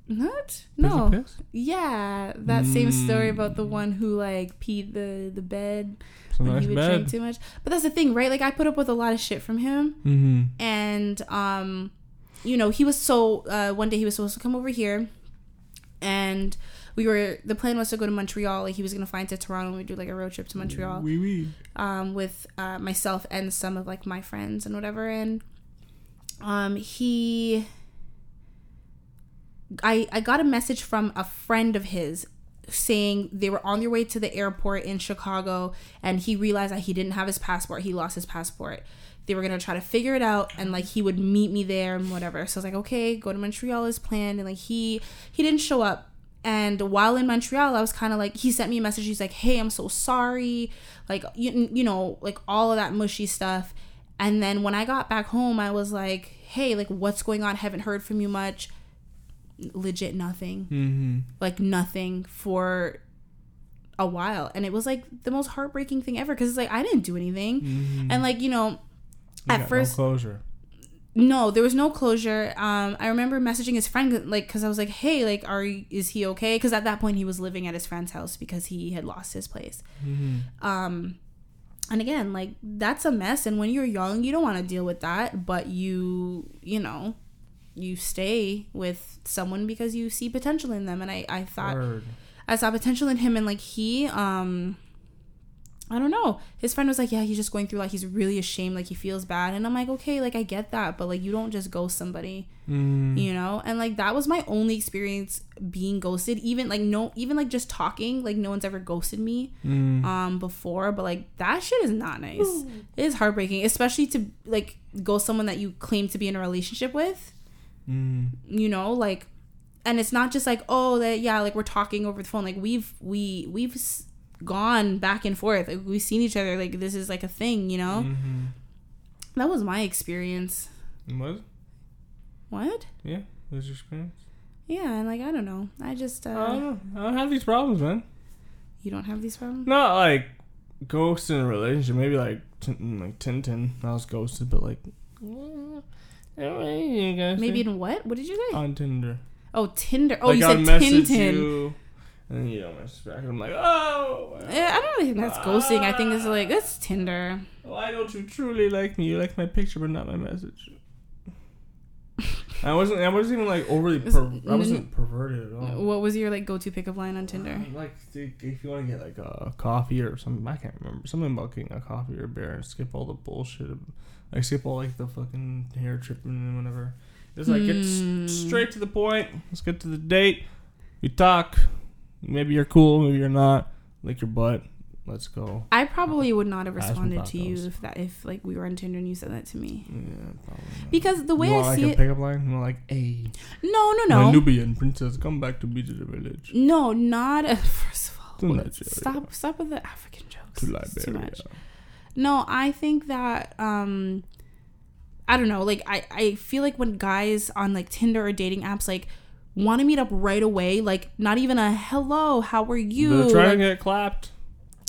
[SPEAKER 1] not? No. Yeah, that same story about the
[SPEAKER 2] Mm.
[SPEAKER 1] one who, like, peed the, the bed when he would drink too much. But that's the thing, right? Like, I put up with a lot of shit from him.
[SPEAKER 2] Mm-hmm.
[SPEAKER 1] And, um, you know, he was so, uh, one day he was supposed to come over here. And we were, the plan was to go to Montreal. Like, he was going to fly into Toronto and we'd do, like, a road trip to Montreal
[SPEAKER 2] Wee wee.
[SPEAKER 1] um, with uh, myself and some of like my friends and whatever and um, he I, I got a message from a friend of his saying they were on their way to the airport in Chicago and he realized that he didn't have his passport. He lost his passport. They were gonna try to figure it out and like he would meet me there and whatever. So I was like, okay, go to Montreal as planned. And like he he didn't show up. And while in Montreal, I was kind of like, he sent me a message. He's like, hey, I'm so sorry. Like, you, you know, like all of that mushy stuff. And then when I got back home, I was like, hey, like, what's going on? Haven't heard from you much. Legit nothing
[SPEAKER 2] Mm-hmm.
[SPEAKER 1] like nothing for a while and it was like the most heartbreaking thing ever because it's like i didn't do anything
[SPEAKER 2] Mm-hmm.
[SPEAKER 1] and like you know
[SPEAKER 2] You
[SPEAKER 1] at first
[SPEAKER 2] no closure.
[SPEAKER 1] No, there was no closure. Um, I remember messaging his friend like because I was like, hey, like, are is he okay? Because at that point he was living at his friend's house because he had lost his place.
[SPEAKER 2] Mm-hmm.
[SPEAKER 1] Um, and again, like that's a mess. And when you're young, you don't want to deal with that, but you, you know, you stay with someone because you see potential in them. And I, I thought
[SPEAKER 2] Word.
[SPEAKER 1] I saw potential in him, and like he, um, I don't know. His friend was like, yeah, he's just going through like he's really ashamed, like he feels bad, and I'm like, okay, like I get that, but like you don't just ghost somebody,
[SPEAKER 2] Mm.
[SPEAKER 1] you know. And like that was my only experience being ghosted. Even like no, even like just talking, like no one's ever ghosted me
[SPEAKER 2] Mm.
[SPEAKER 1] um before, but like that shit is not nice. It is heartbreaking, especially to like ghost someone that you claim to be in a relationship with
[SPEAKER 2] Mm.
[SPEAKER 1] you know like and it's not just like oh that yeah like we're talking over the phone like we've we we've s- gone back and forth like we've seen each other like this is like a thing you know
[SPEAKER 2] Mm-hmm.
[SPEAKER 1] that was my experience
[SPEAKER 2] What?
[SPEAKER 1] what
[SPEAKER 2] Yeah. What's your experience?
[SPEAKER 1] yeah and like i don't know i just
[SPEAKER 2] I
[SPEAKER 1] uh
[SPEAKER 2] don't know. I don't have these problems, man.
[SPEAKER 1] you don't have these problems
[SPEAKER 2] Not like ghosts in a relationship. Maybe like Tin- like Tintin. I was ghosted, but like. I don't know, you guys
[SPEAKER 1] maybe in what what did you say
[SPEAKER 2] on Tinder.
[SPEAKER 1] oh tinder oh
[SPEAKER 2] like
[SPEAKER 1] you said tintin
[SPEAKER 2] you, and then you don't message back. I'm like, oh.
[SPEAKER 1] yeah, i don't really think that's ghosting i think it's like that's tinder
[SPEAKER 2] Why don't you truly like me? You like my picture, but not my message. I wasn't. I wasn't even like overly. Per- I wasn't perverted at all.
[SPEAKER 1] what was your like go-to pickup line on tinder
[SPEAKER 2] Uh, Like if you want to get like a coffee or something, I can't remember something about getting a coffee or a beer and skip all the bullshit. of- Like skip all like the fucking hair tripping and whatever. Just like get
[SPEAKER 1] Hmm.
[SPEAKER 2] s- straight to the point. Let's get to the date. We talk. Maybe you're cool. Maybe you're not. Lick your butt. Let's go.
[SPEAKER 1] I probably would not have responded to you if that if like we were on Tinder and you said that to me.
[SPEAKER 2] Yeah, probably. Not.
[SPEAKER 1] Because the way
[SPEAKER 2] you
[SPEAKER 1] I
[SPEAKER 2] want, like
[SPEAKER 1] see
[SPEAKER 2] a
[SPEAKER 1] it,
[SPEAKER 2] pickup line. You want like, hey,
[SPEAKER 1] no, no, no,
[SPEAKER 2] Nubian princess, come back to me to the village.
[SPEAKER 1] no, not first of all.
[SPEAKER 2] Nigeria.
[SPEAKER 1] stop, stop with the African jokes.
[SPEAKER 2] To
[SPEAKER 1] It's too much. No, I think that um, I don't know. Like I, I feel like when guys on like Tinder or dating apps like want to meet up right away, like not even a hello, how are you?
[SPEAKER 2] They're trying
[SPEAKER 1] Like,
[SPEAKER 2] to get clapped.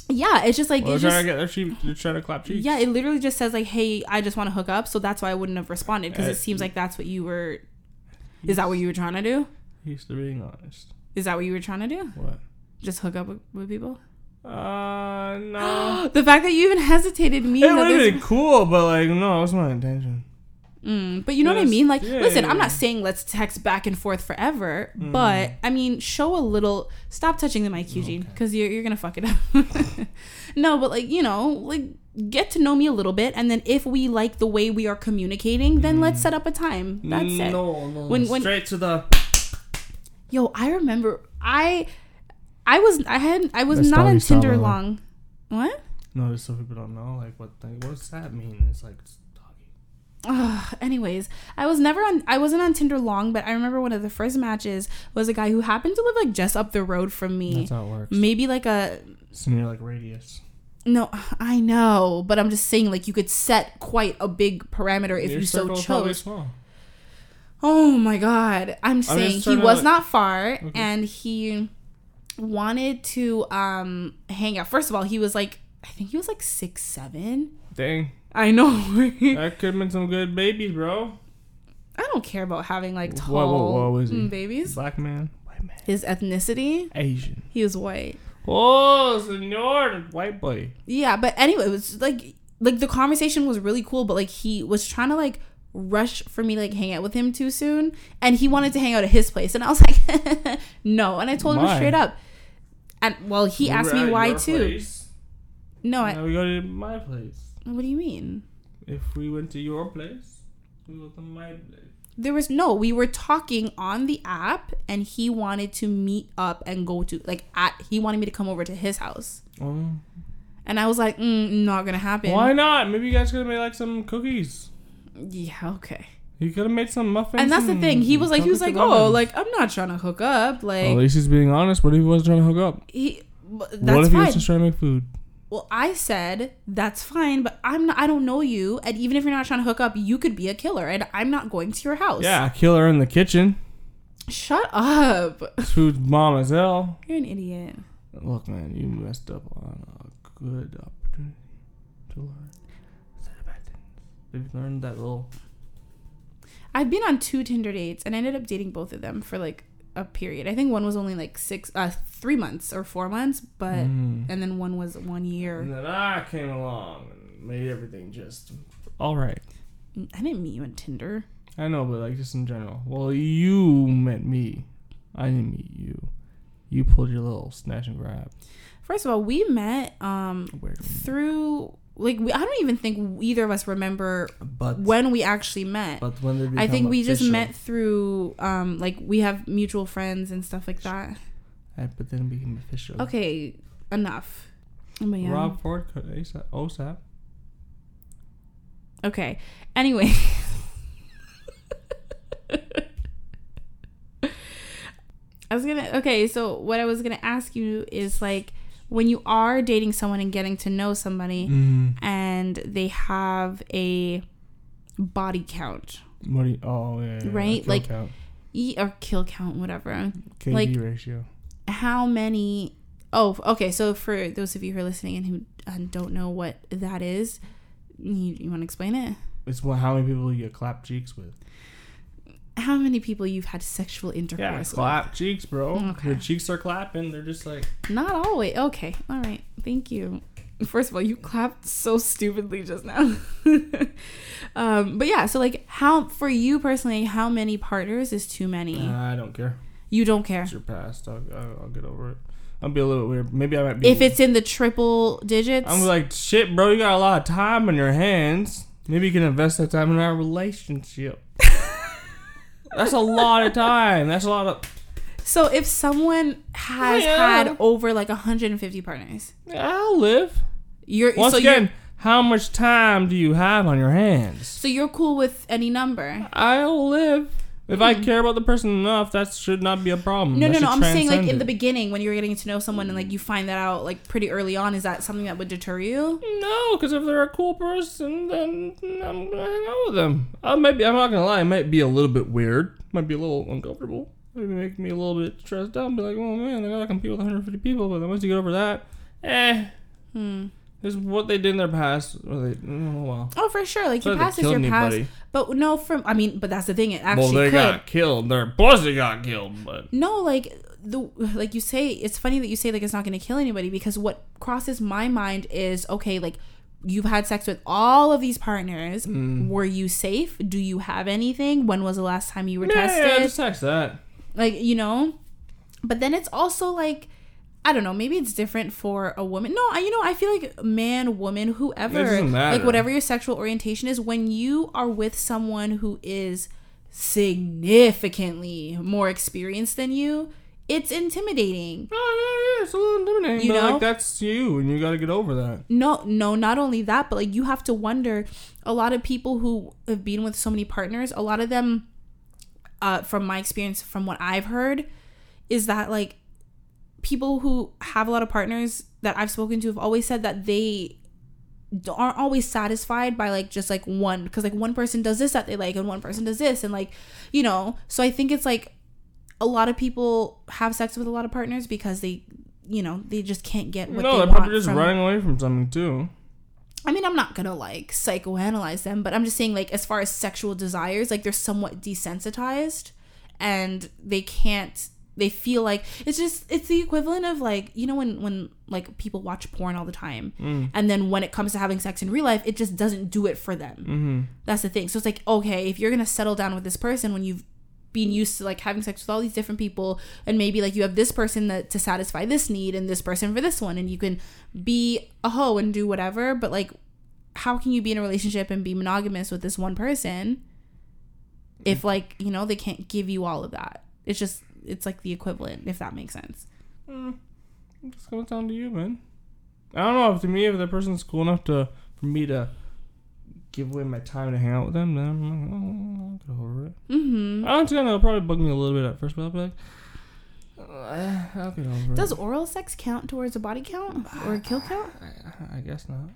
[SPEAKER 1] yeah, it's just like
[SPEAKER 2] Well,
[SPEAKER 1] it's
[SPEAKER 2] they're
[SPEAKER 1] just
[SPEAKER 2] trying to get. They're trying to clap cheeks.
[SPEAKER 1] Yeah, it literally just says like, "Hey, I just want to hook up," so that's why I wouldn't have responded because it seems like that's what you were. Is that what you were trying to do?
[SPEAKER 2] He's being honest.
[SPEAKER 1] Is that what you were trying to do?
[SPEAKER 2] What?
[SPEAKER 1] Just hook up with, with people?
[SPEAKER 2] Uh, no.
[SPEAKER 1] the fact that you even hesitated means
[SPEAKER 2] it would have been cool, but like, no, that was my intention.
[SPEAKER 1] Mm, but you know what I mean? Like,
[SPEAKER 2] yeah,
[SPEAKER 1] listen,
[SPEAKER 2] yeah,
[SPEAKER 1] I'm not saying let's text back and forth forever,
[SPEAKER 2] Mm.
[SPEAKER 1] but I mean, show a little. Stop touching the mic, Eugene,
[SPEAKER 2] Okay.
[SPEAKER 1] because you're you're gonna fuck it up. no, but like you know, like get to know me a little bit, and then if we like the way we are communicating, then let's set up a time. That's it.
[SPEAKER 2] No, no.
[SPEAKER 1] When- when-
[SPEAKER 2] straight to the.
[SPEAKER 1] Yo, I remember I I was I had I was
[SPEAKER 2] That's
[SPEAKER 1] not on Tinder
[SPEAKER 2] by the way.
[SPEAKER 1] long. What?
[SPEAKER 2] No, just so people don't know, like, what? Like, what does that mean? It's like it's doggy.
[SPEAKER 1] Ugh, anyways, I was never on I wasn't on Tinder long, but I remember one of the first matches was a guy who happened to live like just up the road from me.
[SPEAKER 2] That's how it works.
[SPEAKER 1] Maybe like a
[SPEAKER 2] It's near like radius.
[SPEAKER 1] no, I know, but I'm just saying like you could set quite a big parameter if
[SPEAKER 2] Your
[SPEAKER 1] you so chose. Oh my god. I'm saying he was
[SPEAKER 2] like-
[SPEAKER 1] not far
[SPEAKER 2] Okay.
[SPEAKER 1] and he wanted to um hang out. First of all, he was like I think he was like six seven.
[SPEAKER 2] Dang,
[SPEAKER 1] I know.
[SPEAKER 2] that could have been some good babies, bro.
[SPEAKER 1] I don't care about having like tall
[SPEAKER 2] what- what was he?
[SPEAKER 1] mm, babies.
[SPEAKER 2] Black man, white man,
[SPEAKER 1] His ethnicity,
[SPEAKER 2] Asian.
[SPEAKER 1] he was white.
[SPEAKER 2] Oh, senor, white boy.
[SPEAKER 1] Yeah, but anyway, it was like like the conversation was really cool, but like he was trying to like rush for me to like hang out with him too soon, and he wanted to hang out at his place, and I was like, no, and I told him straight up. And well, he
[SPEAKER 2] We
[SPEAKER 1] asked me why too.
[SPEAKER 2] place.
[SPEAKER 1] No, I,
[SPEAKER 2] Now we go to my place.
[SPEAKER 1] What do you mean?
[SPEAKER 2] If we went to your place, we go to my place.
[SPEAKER 1] There was no. We were talking on the app, and he wanted to meet up and go to like at. He wanted me to come over to his house,
[SPEAKER 2] Oh.
[SPEAKER 1] and I was like, mm, not gonna happen.
[SPEAKER 2] Why not? Maybe you guys could have made like some cookies.
[SPEAKER 1] Yeah, okay.
[SPEAKER 2] You could have made some muffins.
[SPEAKER 1] And that's the thing. He was like, he was like, oh, like I'm not trying to hook up. Like
[SPEAKER 2] Well, at least he's being honest. What if he wasn't trying to hook up?
[SPEAKER 1] he, but
[SPEAKER 2] what
[SPEAKER 1] that's
[SPEAKER 2] if he was just trying to make food?
[SPEAKER 1] Well, I said that's fine, but I'm not. I don't know you, and even if you're not trying to hook up, you could be a killer, and I'm not going to your house.
[SPEAKER 2] Yeah, killer in the kitchen.
[SPEAKER 1] Shut up.
[SPEAKER 2] This food's bomb as hell.
[SPEAKER 1] You're an idiot.
[SPEAKER 2] Look, man, you messed up on a good opportunity to learn. Instead of bad things. They've learned that little
[SPEAKER 1] I've been on two Tinder dates and I ended up dating both of them for like a period. I think one was only like six, uh, three months or four months, but
[SPEAKER 2] Mm.
[SPEAKER 1] and then one was one year.
[SPEAKER 2] And then I came along and made everything just all right.
[SPEAKER 1] I didn't meet you on Tinder.
[SPEAKER 2] I know, but like just in general. Well, you met me. I didn't meet you. You pulled your little snatch and grab.
[SPEAKER 1] First of all, we met um
[SPEAKER 2] Weird.
[SPEAKER 1] through like we, I don't even think either of us remember
[SPEAKER 2] But
[SPEAKER 1] when we actually met.
[SPEAKER 2] but when did
[SPEAKER 1] I think we just met through um like we have mutual friends and stuff like that.
[SPEAKER 2] But then it became official.
[SPEAKER 1] Okay, enough. But yeah.
[SPEAKER 2] Rob Ford, ASAP, OSAP.
[SPEAKER 1] Okay. Anyway. I was gonna okay, so what I was gonna ask you is like when you are dating someone and getting to know somebody
[SPEAKER 2] Mm.
[SPEAKER 1] and they have a body count,
[SPEAKER 2] What you? Oh yeah. yeah,
[SPEAKER 1] Right,
[SPEAKER 2] kill
[SPEAKER 1] like-
[SPEAKER 2] count.
[SPEAKER 1] e- or kill count, whatever.
[SPEAKER 2] KD
[SPEAKER 1] like-
[SPEAKER 2] ratio.
[SPEAKER 1] How many? Oh, okay. So for those of you who are listening and who uh, don't know what that is, you, you want to explain it?
[SPEAKER 2] It's what how many people you clap cheeks with.
[SPEAKER 1] How many people you've had sexual
[SPEAKER 2] Yeah,
[SPEAKER 1] intercourse with?
[SPEAKER 2] clap cheeks, bro.
[SPEAKER 1] Okay.
[SPEAKER 2] Your cheeks are clapping. They're just like
[SPEAKER 1] Not always. Okay. All right. Thank you. First of all, you clapped so stupidly just now. um, but yeah, so like how for you personally, how many partners is too many?
[SPEAKER 2] I don't care.
[SPEAKER 1] you don't care.
[SPEAKER 2] It's your past. I'll, I'll, I'll get over it. I'll be a little weird. Maybe I might be.
[SPEAKER 1] If it's in the triple digits,
[SPEAKER 2] I'm like shit, bro. You got a lot of time on your hands. Maybe you can invest that time in our relationship. That's a lot of time. That's a lot of.
[SPEAKER 1] so if someone has
[SPEAKER 2] Yeah.
[SPEAKER 1] had over like 150 partners,
[SPEAKER 2] I'll live.
[SPEAKER 1] you're
[SPEAKER 2] Once
[SPEAKER 1] so
[SPEAKER 2] again,
[SPEAKER 1] you're
[SPEAKER 2] how much time do you have on your hands?
[SPEAKER 1] so you're cool with any number.
[SPEAKER 2] I'll live. If I care about the person enough, that should not be a problem.
[SPEAKER 1] No,
[SPEAKER 2] That
[SPEAKER 1] no, no. I'm saying like in the beginning when you're getting to know someone and like you find that out like pretty early on, is that something that would deter you?
[SPEAKER 2] No, because if they're a cool person, then I'm gonna hang out with them. I might be. I'm not gonna lie. It might be a little bit weird. Might be a little uncomfortable. Maybe make me a little bit stressed out. Be like, oh man, I gotta compete with 150 people. But then once you get over that, eh,
[SPEAKER 1] Hmm.
[SPEAKER 2] Is what they did in their past. Or they, oh well.
[SPEAKER 1] Oh, for sure. Like your past is your
[SPEAKER 2] killed
[SPEAKER 1] past. But no, from I mean, but that's the thing. It actually Well,
[SPEAKER 2] they
[SPEAKER 1] could.
[SPEAKER 2] got killed. Their pussy got killed, but
[SPEAKER 1] No, like the like you say, it's funny that you say like it's not going to kill anybody because what crosses my mind is okay, like you've had sex with all of these partners.
[SPEAKER 2] Mm.
[SPEAKER 1] Were you safe? Do you have anything? When was the last time you were
[SPEAKER 2] yeah,
[SPEAKER 1] tested?
[SPEAKER 2] yeah, just text that.
[SPEAKER 1] like you know but then it's also like i don't know maybe it's different for a woman no I, you know i feel like man woman whoever like whatever your sexual orientation is when you are with someone who is significantly more experienced than you it's intimidating
[SPEAKER 2] Oh yeah, yeah, it's a little intimidating.
[SPEAKER 1] You
[SPEAKER 2] but
[SPEAKER 1] know?
[SPEAKER 2] like that's you, and you got to get over that.
[SPEAKER 1] no no not only that but like you have to wonder a lot of people who have been with so many partners a lot of them uh from my experience from what i've heard is that like people who have a lot of partners that i've spoken to have always said that they aren't always satisfied by like just like one because like one person does this that they like and one person does this and like you know so i think it's like a lot of people have sex with a lot of partners because they you know they just can't get what
[SPEAKER 2] no,
[SPEAKER 1] they
[SPEAKER 2] they're probably just running away from something too.
[SPEAKER 1] I mean, I'm not gonna like psychoanalyze them, but I'm just saying, like, as far as sexual desires, like, they're somewhat desensitized and they can't, they feel like it's just, it's the equivalent of like, you know, when, when like people watch porn all the time
[SPEAKER 2] Mm.
[SPEAKER 1] and then when it comes to having sex in real life, it just doesn't do it for them.
[SPEAKER 2] Mm-hmm.
[SPEAKER 1] That's the thing. So it's like, okay, if you're gonna settle down with this person when you've been used to like having sex with all these different people and maybe like you have this person that to satisfy this need and this person for this one and you can be a hoe and do whatever but like how can you be in a relationship and be monogamous with this one person if like you know they can't give you all of that it's just it's like the equivalent if that makes sense
[SPEAKER 2] Mm. It's comes down to you, man. I don't know if to me if the person's cool enough to for me to give away my time to hang out with them, then I'm like, oh, I'll get over it.
[SPEAKER 1] mm-hmm
[SPEAKER 2] I understand it'll probably bug me a little bit at first, but I'll be like, uh, I'll get over
[SPEAKER 1] does
[SPEAKER 2] it.
[SPEAKER 1] oral sex count towards a body count or a kill count
[SPEAKER 2] I, I guess not.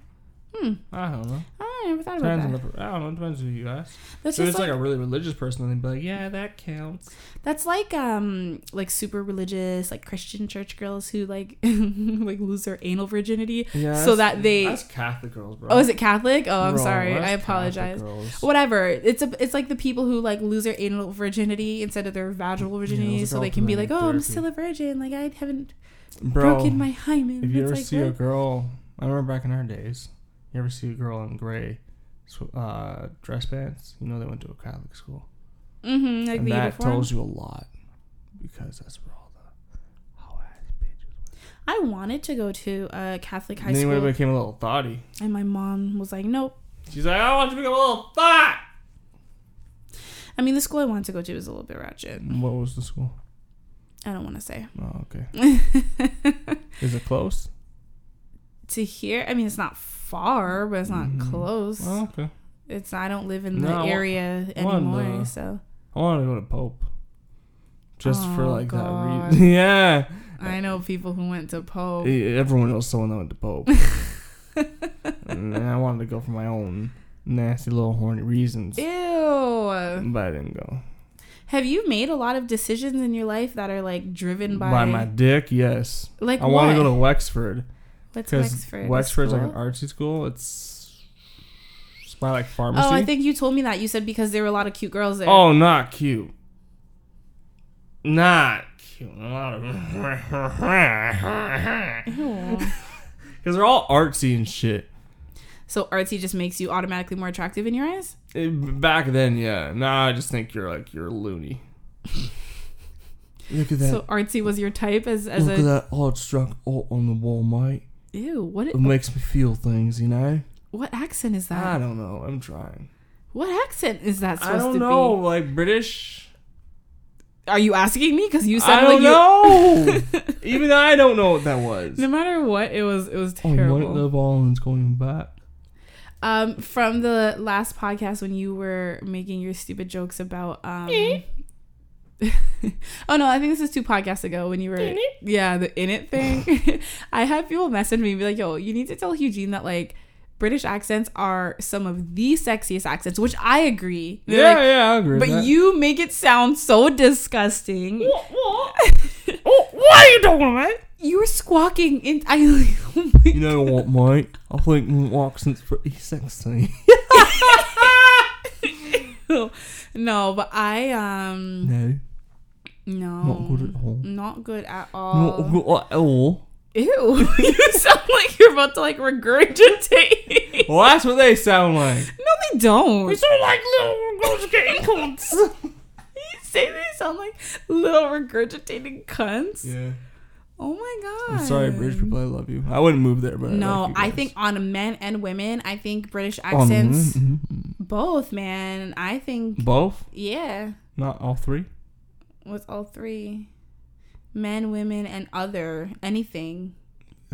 [SPEAKER 1] Hmm
[SPEAKER 2] I don't know.
[SPEAKER 1] i never thought about
[SPEAKER 2] Depends on
[SPEAKER 1] that.
[SPEAKER 2] the, I don't know. Depends who you ask.
[SPEAKER 1] That's
[SPEAKER 2] If it's
[SPEAKER 1] like,
[SPEAKER 2] like, a really religious person, they'd be like, yeah, that counts.
[SPEAKER 1] that's like um like super religious like Christian church girls who like like lose their anal virginity.
[SPEAKER 2] Yeah.
[SPEAKER 1] So that they-
[SPEAKER 2] That's Catholic girls, bro.
[SPEAKER 1] Oh, is it Catholic? Oh, I'm
[SPEAKER 2] Bro,
[SPEAKER 1] sorry. I apologize. Whatever. It's a it's like the people who like lose their anal virginity instead of their vaginal virginity,
[SPEAKER 2] are
[SPEAKER 1] so they can be like, "Oh, I'm still a virgin. Like I haven't
[SPEAKER 2] Bro,
[SPEAKER 1] broken my hymen."
[SPEAKER 2] if you
[SPEAKER 1] It's
[SPEAKER 2] ever
[SPEAKER 1] like,
[SPEAKER 2] see a girl, I remember back in our days, you ever see a girl in gray uh, dress pants, you know they went to a Catholic school.
[SPEAKER 1] Mhm, like
[SPEAKER 2] and that
[SPEAKER 1] uniform.
[SPEAKER 2] tells you a lot because that's where all the how ass bitches.
[SPEAKER 1] I wanted to go to a Catholic high
[SPEAKER 2] And then
[SPEAKER 1] school,
[SPEAKER 2] we became a little thoughty.
[SPEAKER 1] and my mom was like, "Nope."
[SPEAKER 2] She's like, I want you to become a little thought.
[SPEAKER 1] I mean, the school I wanted to go to was a little bit ratchet.
[SPEAKER 2] What was the school?
[SPEAKER 1] I don't want to say.
[SPEAKER 2] Oh, okay. Is it close?
[SPEAKER 1] To here, I mean, it's not far, but it's not
[SPEAKER 2] Mhm.
[SPEAKER 1] close.
[SPEAKER 2] Oh, okay.
[SPEAKER 1] It's I don't live in
[SPEAKER 2] No,
[SPEAKER 1] the
[SPEAKER 2] I
[SPEAKER 1] area
[SPEAKER 2] I wanted
[SPEAKER 1] anymore,
[SPEAKER 2] to-
[SPEAKER 1] so
[SPEAKER 2] I want to go to Pope. Just for
[SPEAKER 1] Oh,
[SPEAKER 2] like
[SPEAKER 1] God.
[SPEAKER 2] that reason. yeah.
[SPEAKER 1] I know people who went to Pope.
[SPEAKER 2] Everyone knows someone that went to Pope. and I wanted to go for my own nasty little horny reasons.
[SPEAKER 1] Ew.
[SPEAKER 2] But I didn't go.
[SPEAKER 1] Have you made a lot of decisions in your life that are like driven by,
[SPEAKER 2] By, my dick, yes.
[SPEAKER 1] like
[SPEAKER 2] I want to go to Wexford.
[SPEAKER 1] What's
[SPEAKER 2] Because
[SPEAKER 1] Wexford? a
[SPEAKER 2] Wexford's like an artsy school. It's, it's by like pharmacy.
[SPEAKER 1] Oh, I think you told me that. You said because there were a lot of cute girls there.
[SPEAKER 2] Oh, not cute. Not cute. A lot of.
[SPEAKER 1] Ew.
[SPEAKER 2] Because they're all artsy and shit.
[SPEAKER 1] So artsy just makes you automatically more attractive in your eyes?
[SPEAKER 2] Eh, Back then, yeah. Now I just think you're like you're loony. Look at that.
[SPEAKER 1] So artsy was your type as as
[SPEAKER 2] Look
[SPEAKER 1] a
[SPEAKER 2] at that art struck art on the wall, mate.
[SPEAKER 1] Ew. What
[SPEAKER 2] It makes me feel things, you know.
[SPEAKER 1] what accent is that?
[SPEAKER 2] I don't know. I'm trying.
[SPEAKER 1] What accent is that
[SPEAKER 2] I don't
[SPEAKER 1] to
[SPEAKER 2] know. Like British.
[SPEAKER 1] Are you asking me? Because you said
[SPEAKER 2] I don't
[SPEAKER 1] like
[SPEAKER 2] know. Even though I don't know what that was.
[SPEAKER 1] No matter what, it was it was
[SPEAKER 2] Oh,
[SPEAKER 1] terrible.
[SPEAKER 2] White Love Island's going back.
[SPEAKER 1] Um, from the last podcast when you were making your stupid jokes about um. oh no, I think this is two podcasts ago when you were
[SPEAKER 2] In it?
[SPEAKER 1] yeah the in it thing. I had people message me and be like, "Yo, you need to tell Eugene that like British accents are some of the sexiest accents," which I agree. They're
[SPEAKER 2] Yeah,
[SPEAKER 1] like,
[SPEAKER 2] yeah, I agree.
[SPEAKER 1] but you make it sound so disgusting.
[SPEAKER 2] What? What? oh, what are you talking about?
[SPEAKER 1] You were squawking in. I like, oh my
[SPEAKER 2] You know what, mate? I think Watson's pretty sexy.
[SPEAKER 1] No, but I um
[SPEAKER 2] No,
[SPEAKER 1] no
[SPEAKER 2] not good at all.
[SPEAKER 1] Not good at
[SPEAKER 2] Not
[SPEAKER 1] all.
[SPEAKER 2] good at all.
[SPEAKER 1] Ew, you sound like you're about to like regurgitate.
[SPEAKER 2] Well, that's what they sound like.
[SPEAKER 1] no, they don't.
[SPEAKER 2] They sound like little getting cunts.
[SPEAKER 1] You say they sound like little regurgitating cunts.
[SPEAKER 2] Yeah.
[SPEAKER 1] Oh my god.
[SPEAKER 2] I'm sorry, British people. I love you. I wouldn't move there, but
[SPEAKER 1] No,
[SPEAKER 2] you
[SPEAKER 1] I think on men and women, I think British accents,
[SPEAKER 2] mhm, mhm.
[SPEAKER 1] both, man. I think,
[SPEAKER 2] both,
[SPEAKER 1] yeah,
[SPEAKER 2] not all three.
[SPEAKER 1] with all three men, women, and other, anything.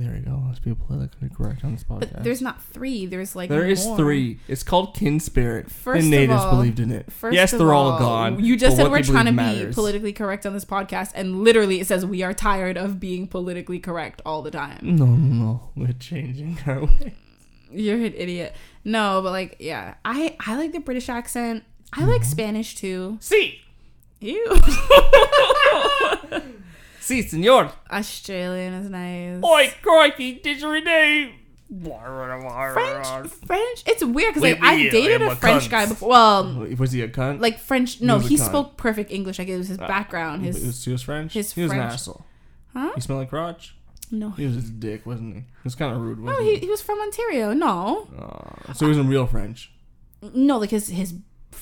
[SPEAKER 2] There you go. Let's be politically correct on this podcast.
[SPEAKER 1] But there's not three, there's like
[SPEAKER 2] There is
[SPEAKER 1] more.
[SPEAKER 2] three. It's called kin spirit.
[SPEAKER 1] First
[SPEAKER 2] and
[SPEAKER 1] of
[SPEAKER 2] natives
[SPEAKER 1] all-
[SPEAKER 2] believed in it.
[SPEAKER 1] First
[SPEAKER 2] yes,
[SPEAKER 1] of
[SPEAKER 2] they're all,
[SPEAKER 1] all,
[SPEAKER 2] gone.
[SPEAKER 1] You just said we're trying to
[SPEAKER 2] believe
[SPEAKER 1] be politically correct on this podcast, and literally it says we are tired of being politically correct all the time.
[SPEAKER 2] No, no, no. We're changing our way.
[SPEAKER 1] You're an idiot. No, but like, yeah, I I like the British accent. I like
[SPEAKER 2] Mm-hmm.
[SPEAKER 1] Spanish too.
[SPEAKER 2] See,
[SPEAKER 1] Ew.
[SPEAKER 2] see, senor.
[SPEAKER 1] Australian is nice.
[SPEAKER 2] Oi, crikey, didgeridoo.
[SPEAKER 1] French, French. It's weird because like I
[SPEAKER 2] oui,
[SPEAKER 1] dated a
[SPEAKER 2] a
[SPEAKER 1] French guy before. Well,
[SPEAKER 2] Was he a cunt?
[SPEAKER 1] like French. No,
[SPEAKER 2] a
[SPEAKER 1] he spoke perfect English. Like it was his background.
[SPEAKER 2] He
[SPEAKER 1] His
[SPEAKER 2] was, he was French.
[SPEAKER 1] his
[SPEAKER 2] he was an asshole.
[SPEAKER 1] huh?
[SPEAKER 2] He smelled like crotch.
[SPEAKER 1] No.
[SPEAKER 2] He was his dick, wasn't he? He was kind of rude,
[SPEAKER 1] No,
[SPEAKER 2] wasn't
[SPEAKER 1] he,
[SPEAKER 2] he?
[SPEAKER 1] he was from Ontario. No,
[SPEAKER 2] Uh, so he wasn't real French.
[SPEAKER 1] no, like his his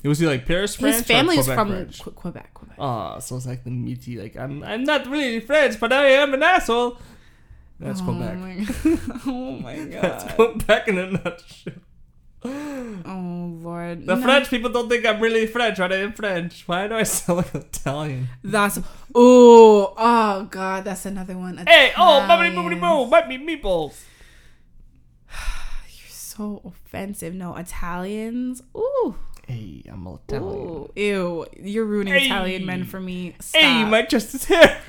[SPEAKER 1] It
[SPEAKER 2] was he like Paris French?
[SPEAKER 1] his family
[SPEAKER 2] or
[SPEAKER 1] is from
[SPEAKER 2] French?
[SPEAKER 1] Que- Quebec. Quebec.
[SPEAKER 2] Ah, so it's like the meaty, like I'm I'm not really French, but I am an asshole. That's
[SPEAKER 1] oh
[SPEAKER 2] Quebec.
[SPEAKER 1] My God. oh my
[SPEAKER 2] That's
[SPEAKER 1] god.
[SPEAKER 2] Quebec in a nutshell.
[SPEAKER 1] Oh lord.
[SPEAKER 2] The
[SPEAKER 1] No.
[SPEAKER 2] French people don't think I'm really French, right? I am French. Why do I sound like Italian?
[SPEAKER 1] That's oh oh god. That's another one.
[SPEAKER 2] Hey, oh, bubbly
[SPEAKER 1] Italians.
[SPEAKER 2] boobity boo, might be meatballs.
[SPEAKER 1] You're so offensive. No Italians. Ooh.
[SPEAKER 2] Hey, I'm a Italian.
[SPEAKER 1] Ooh. Ew. You're ruining
[SPEAKER 2] Hey.
[SPEAKER 1] Italian men for me. Stop.
[SPEAKER 2] Hey, my chest is hairy.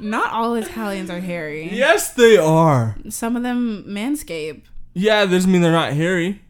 [SPEAKER 1] Not all Italians are hairy.
[SPEAKER 2] yes, they are.
[SPEAKER 1] Some of them manscape.
[SPEAKER 2] Yeah, that doesn't mean they're not hairy.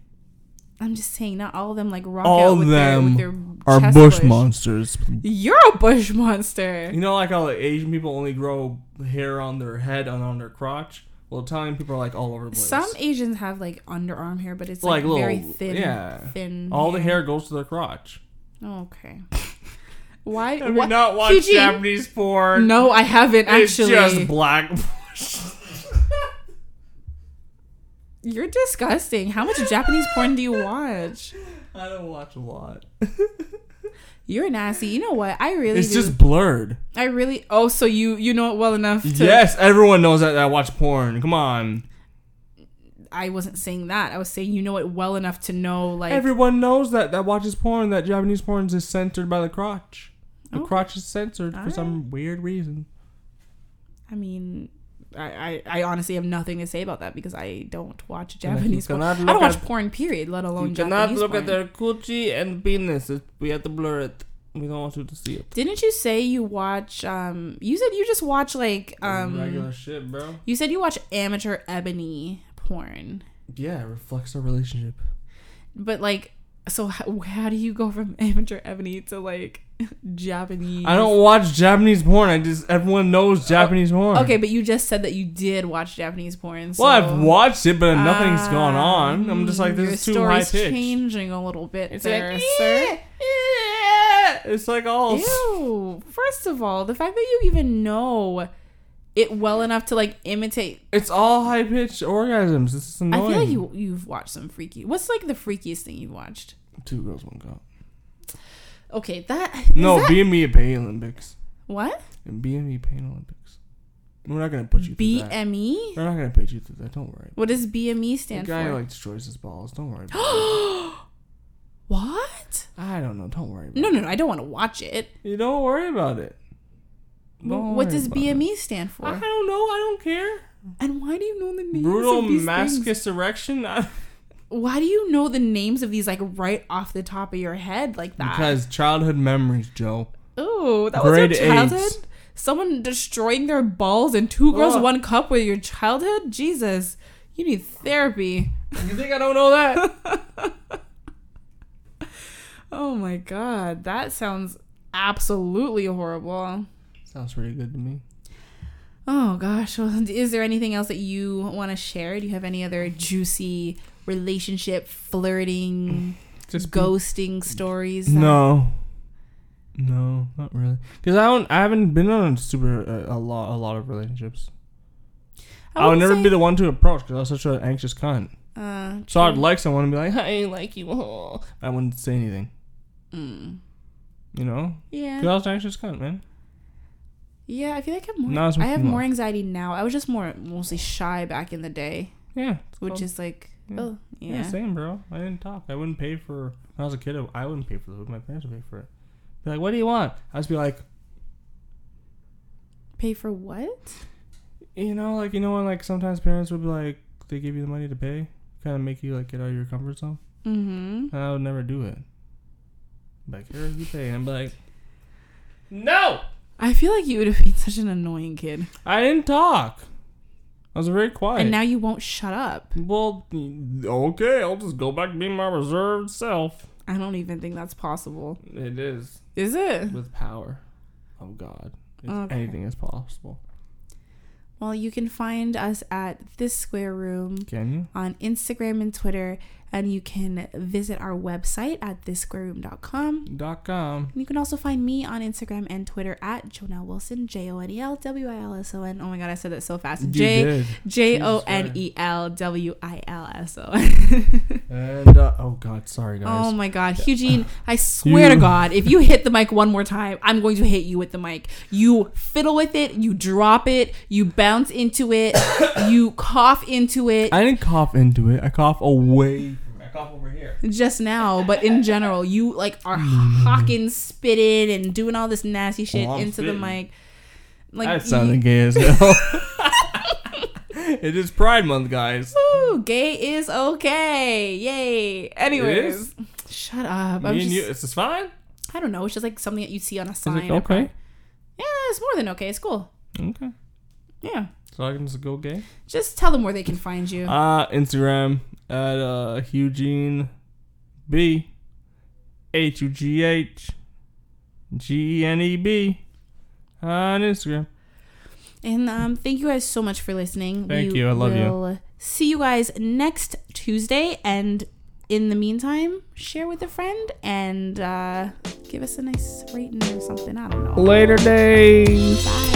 [SPEAKER 1] I'm just saying, not all of them like rock
[SPEAKER 2] All
[SPEAKER 1] out
[SPEAKER 2] of
[SPEAKER 1] with their, with
[SPEAKER 2] them
[SPEAKER 1] their
[SPEAKER 2] Are
[SPEAKER 1] chest
[SPEAKER 2] bush monsters.
[SPEAKER 1] You're a bush monster.
[SPEAKER 2] You know, like all like, Asian people only grow hair on their head and on their crotch. Well, Italian people are like all over the place.
[SPEAKER 1] Some Asians have like underarm hair, but it's
[SPEAKER 2] Like
[SPEAKER 1] like, very
[SPEAKER 2] little-
[SPEAKER 1] thin.
[SPEAKER 2] yeah.
[SPEAKER 1] thin.
[SPEAKER 2] all the hair goes to their crotch.
[SPEAKER 1] Oh, okay. Why?
[SPEAKER 2] Have
[SPEAKER 1] why-
[SPEAKER 2] you not watched
[SPEAKER 1] Eugene,
[SPEAKER 2] Japanese porn?
[SPEAKER 1] No, I haven't actually.
[SPEAKER 2] It's just black.
[SPEAKER 1] You're disgusting. How much Japanese porn do you watch?
[SPEAKER 2] I don't watch a lot.
[SPEAKER 1] You're nasty. You know what? I really
[SPEAKER 2] It's
[SPEAKER 1] do.
[SPEAKER 2] just blurred.
[SPEAKER 1] I really. Oh, so you you know it well enough to.
[SPEAKER 2] Yes, everyone knows that, that I watch porn. Come on.
[SPEAKER 1] I wasn't saying that. I was saying you know it well enough to know like.
[SPEAKER 2] Everyone knows that that watches porn. That Japanese porn is censored by the crotch. The
[SPEAKER 1] Okay.
[SPEAKER 2] crotch is censored for some weird reason.
[SPEAKER 1] I mean, I, I I honestly have nothing to say about that because I don't watch Japanese porn. I don't watch porn. Period. Let alone
[SPEAKER 2] You
[SPEAKER 1] Japanese
[SPEAKER 2] cannot look
[SPEAKER 1] porn.
[SPEAKER 2] at their coochie and penis. It- We have to blur it. We don't want you to see it.
[SPEAKER 1] Didn't you say you watch? Um, you said you just watch like um.
[SPEAKER 2] Regular shit, bro.
[SPEAKER 1] You said you watch amateur ebony porn,
[SPEAKER 2] Yeah, it reflects our relationship.
[SPEAKER 1] but like, so how, how do you go from amateur ebony to like Japanese?
[SPEAKER 2] I don't watch Japanese porn. I just everyone knows Japanese porn.
[SPEAKER 1] Okay, but you just said that you did watch Japanese porn. So,
[SPEAKER 2] Well, I've watched it, but nothing's going on. I'm
[SPEAKER 1] um,
[SPEAKER 2] just like, this is too high
[SPEAKER 1] story's
[SPEAKER 2] pitched.
[SPEAKER 1] changing a little bit
[SPEAKER 2] It's
[SPEAKER 1] there,
[SPEAKER 2] like,
[SPEAKER 1] sir.
[SPEAKER 2] It's like all.
[SPEAKER 1] Ew. First of all, the fact that you even know it well enough to like imitate.
[SPEAKER 2] It's all high pitched orgasms. This is annoying.
[SPEAKER 1] I feel like you you've watched some freaky. What's like the freakiest thing you've watched?
[SPEAKER 2] Two girls, one cup.
[SPEAKER 1] Okay, that
[SPEAKER 2] No,
[SPEAKER 1] that-
[SPEAKER 2] BME Pain Olympics.
[SPEAKER 1] what
[SPEAKER 2] And BME Pain Olympics. We're not gonna put you through that.
[SPEAKER 1] BME.
[SPEAKER 2] We're not gonna put you through that. Don't worry.
[SPEAKER 1] What does BME stand The
[SPEAKER 2] guy
[SPEAKER 1] for?
[SPEAKER 2] like destroys his balls. Don't worry. About
[SPEAKER 1] what?
[SPEAKER 2] I don't know. Don't worry. About
[SPEAKER 1] No, no, no. I don't want to watch it.
[SPEAKER 2] You don't worry about it. Don't
[SPEAKER 1] what does BME
[SPEAKER 2] it.
[SPEAKER 1] stand for?
[SPEAKER 2] I don't know. I don't care.
[SPEAKER 1] And why do you know the name?
[SPEAKER 2] Brutal
[SPEAKER 1] of these things?
[SPEAKER 2] mascus erection.
[SPEAKER 1] Why do you know the names of these like right off the top of your head like that?
[SPEAKER 2] because childhood memories, Joe.
[SPEAKER 1] oh, that was your childhood.
[SPEAKER 2] eights.
[SPEAKER 1] Someone destroying their balls and two girls, one cup with your childhood. Jesus, you need therapy.
[SPEAKER 2] You think I don't know that?
[SPEAKER 1] Oh my god, that sounds absolutely horrible.
[SPEAKER 2] Sounds pretty good to me.
[SPEAKER 1] Oh gosh, well, is there anything else that you want to share? Do you have any other juicy relationship flirting,
[SPEAKER 2] Just
[SPEAKER 1] ghosting stories? that-
[SPEAKER 2] No. No, not really. Because I don't. I haven't been on super uh, a lot a lot of relationships. I, would never be the one to approach because I was such an anxious cunt.
[SPEAKER 1] Uh,
[SPEAKER 2] So I'd like someone and be like, "I like you." All I wouldn't say anything.
[SPEAKER 1] Mm.
[SPEAKER 2] You know,
[SPEAKER 1] Yeah.
[SPEAKER 2] Because I was an anxious cunt, man.
[SPEAKER 1] Yeah, I feel like I'm more.
[SPEAKER 2] Not
[SPEAKER 1] I have
[SPEAKER 2] more.
[SPEAKER 1] more anxiety now. I was just more mostly shy back in the day,
[SPEAKER 2] Yeah,
[SPEAKER 1] which
[SPEAKER 2] called-
[SPEAKER 1] is like,
[SPEAKER 2] Yeah.
[SPEAKER 1] oh
[SPEAKER 2] yeah.
[SPEAKER 1] yeah.
[SPEAKER 2] same, bro. I didn't talk. I wouldn't pay for. When I was a kid, I wouldn't pay for the food. My parents would pay for it. Be like, "What do you want?" I'd just be like,
[SPEAKER 1] Pay for what?
[SPEAKER 2] you know, like you know when like sometimes parents would be like, they give you the money to pay, kind of make you like get out of your comfort zone.
[SPEAKER 1] Mm-hmm.
[SPEAKER 2] And I would never do it. Like, here you pay. And I'm like, no!
[SPEAKER 1] I feel like you would have been such an annoying kid,
[SPEAKER 2] I didn't talk. I was very quiet.
[SPEAKER 1] and now you won't shut up.
[SPEAKER 2] well, okay, I'll just go back to being my reserved self.
[SPEAKER 1] I don't even think that's possible.
[SPEAKER 2] It is.
[SPEAKER 1] Is it?
[SPEAKER 2] With power of God.
[SPEAKER 1] Okay.
[SPEAKER 2] Anything is possible.
[SPEAKER 1] Well, you can find us at this square room
[SPEAKER 2] Can you?
[SPEAKER 1] on Instagram and Twitter, and you can visit our website at thissquarerroom.com.
[SPEAKER 2] Dot com.
[SPEAKER 1] And you can also find me on Instagram and Twitter at Jonelle Wilson, J O N E L W I L S O N. Oh my god, I said that so fast. J. J O N E L W I L S O.
[SPEAKER 2] And, uh, oh God, sorry, guys.
[SPEAKER 1] Oh my god, Eugene, I swear to God, if you hit the mic one more time, I'm going to hit you with the mic. You fiddle with it, you drop it, you bounce into it, you cough into it
[SPEAKER 2] I didn't cough into it. I cough away. From cough over here.
[SPEAKER 1] just now, but in general, you like are mm-hmm. hawking, spitting, and doing all this nasty oh, shit
[SPEAKER 2] Oh, I'm
[SPEAKER 1] into the mic. Like
[SPEAKER 2] that
[SPEAKER 1] you-
[SPEAKER 2] gay as hell. it is Pride Month, guys.
[SPEAKER 1] Ooh, gay is okay. Yay. Anyways, shut up. I'm
[SPEAKER 2] Me and
[SPEAKER 1] just,
[SPEAKER 2] you, it's just fine.
[SPEAKER 1] I don't know. It's just like something that you see on a
[SPEAKER 2] Is
[SPEAKER 1] sign.
[SPEAKER 2] it okay?
[SPEAKER 1] Yeah, it's more than okay. It's cool.
[SPEAKER 2] Okay.
[SPEAKER 1] Yeah.
[SPEAKER 2] So I can just go gay.
[SPEAKER 1] Just tell them where they can find you.
[SPEAKER 2] Uh, Instagram at uh Eugene B H U G H G E N E B on Instagram.
[SPEAKER 1] And um, thank you guys so much for listening.
[SPEAKER 2] Thank you. I love you.
[SPEAKER 1] See you guys next Tuesday. And in the meantime, share with a friend and uh, give us a nice rating or something. I don't know.
[SPEAKER 2] Later days.
[SPEAKER 1] Bye.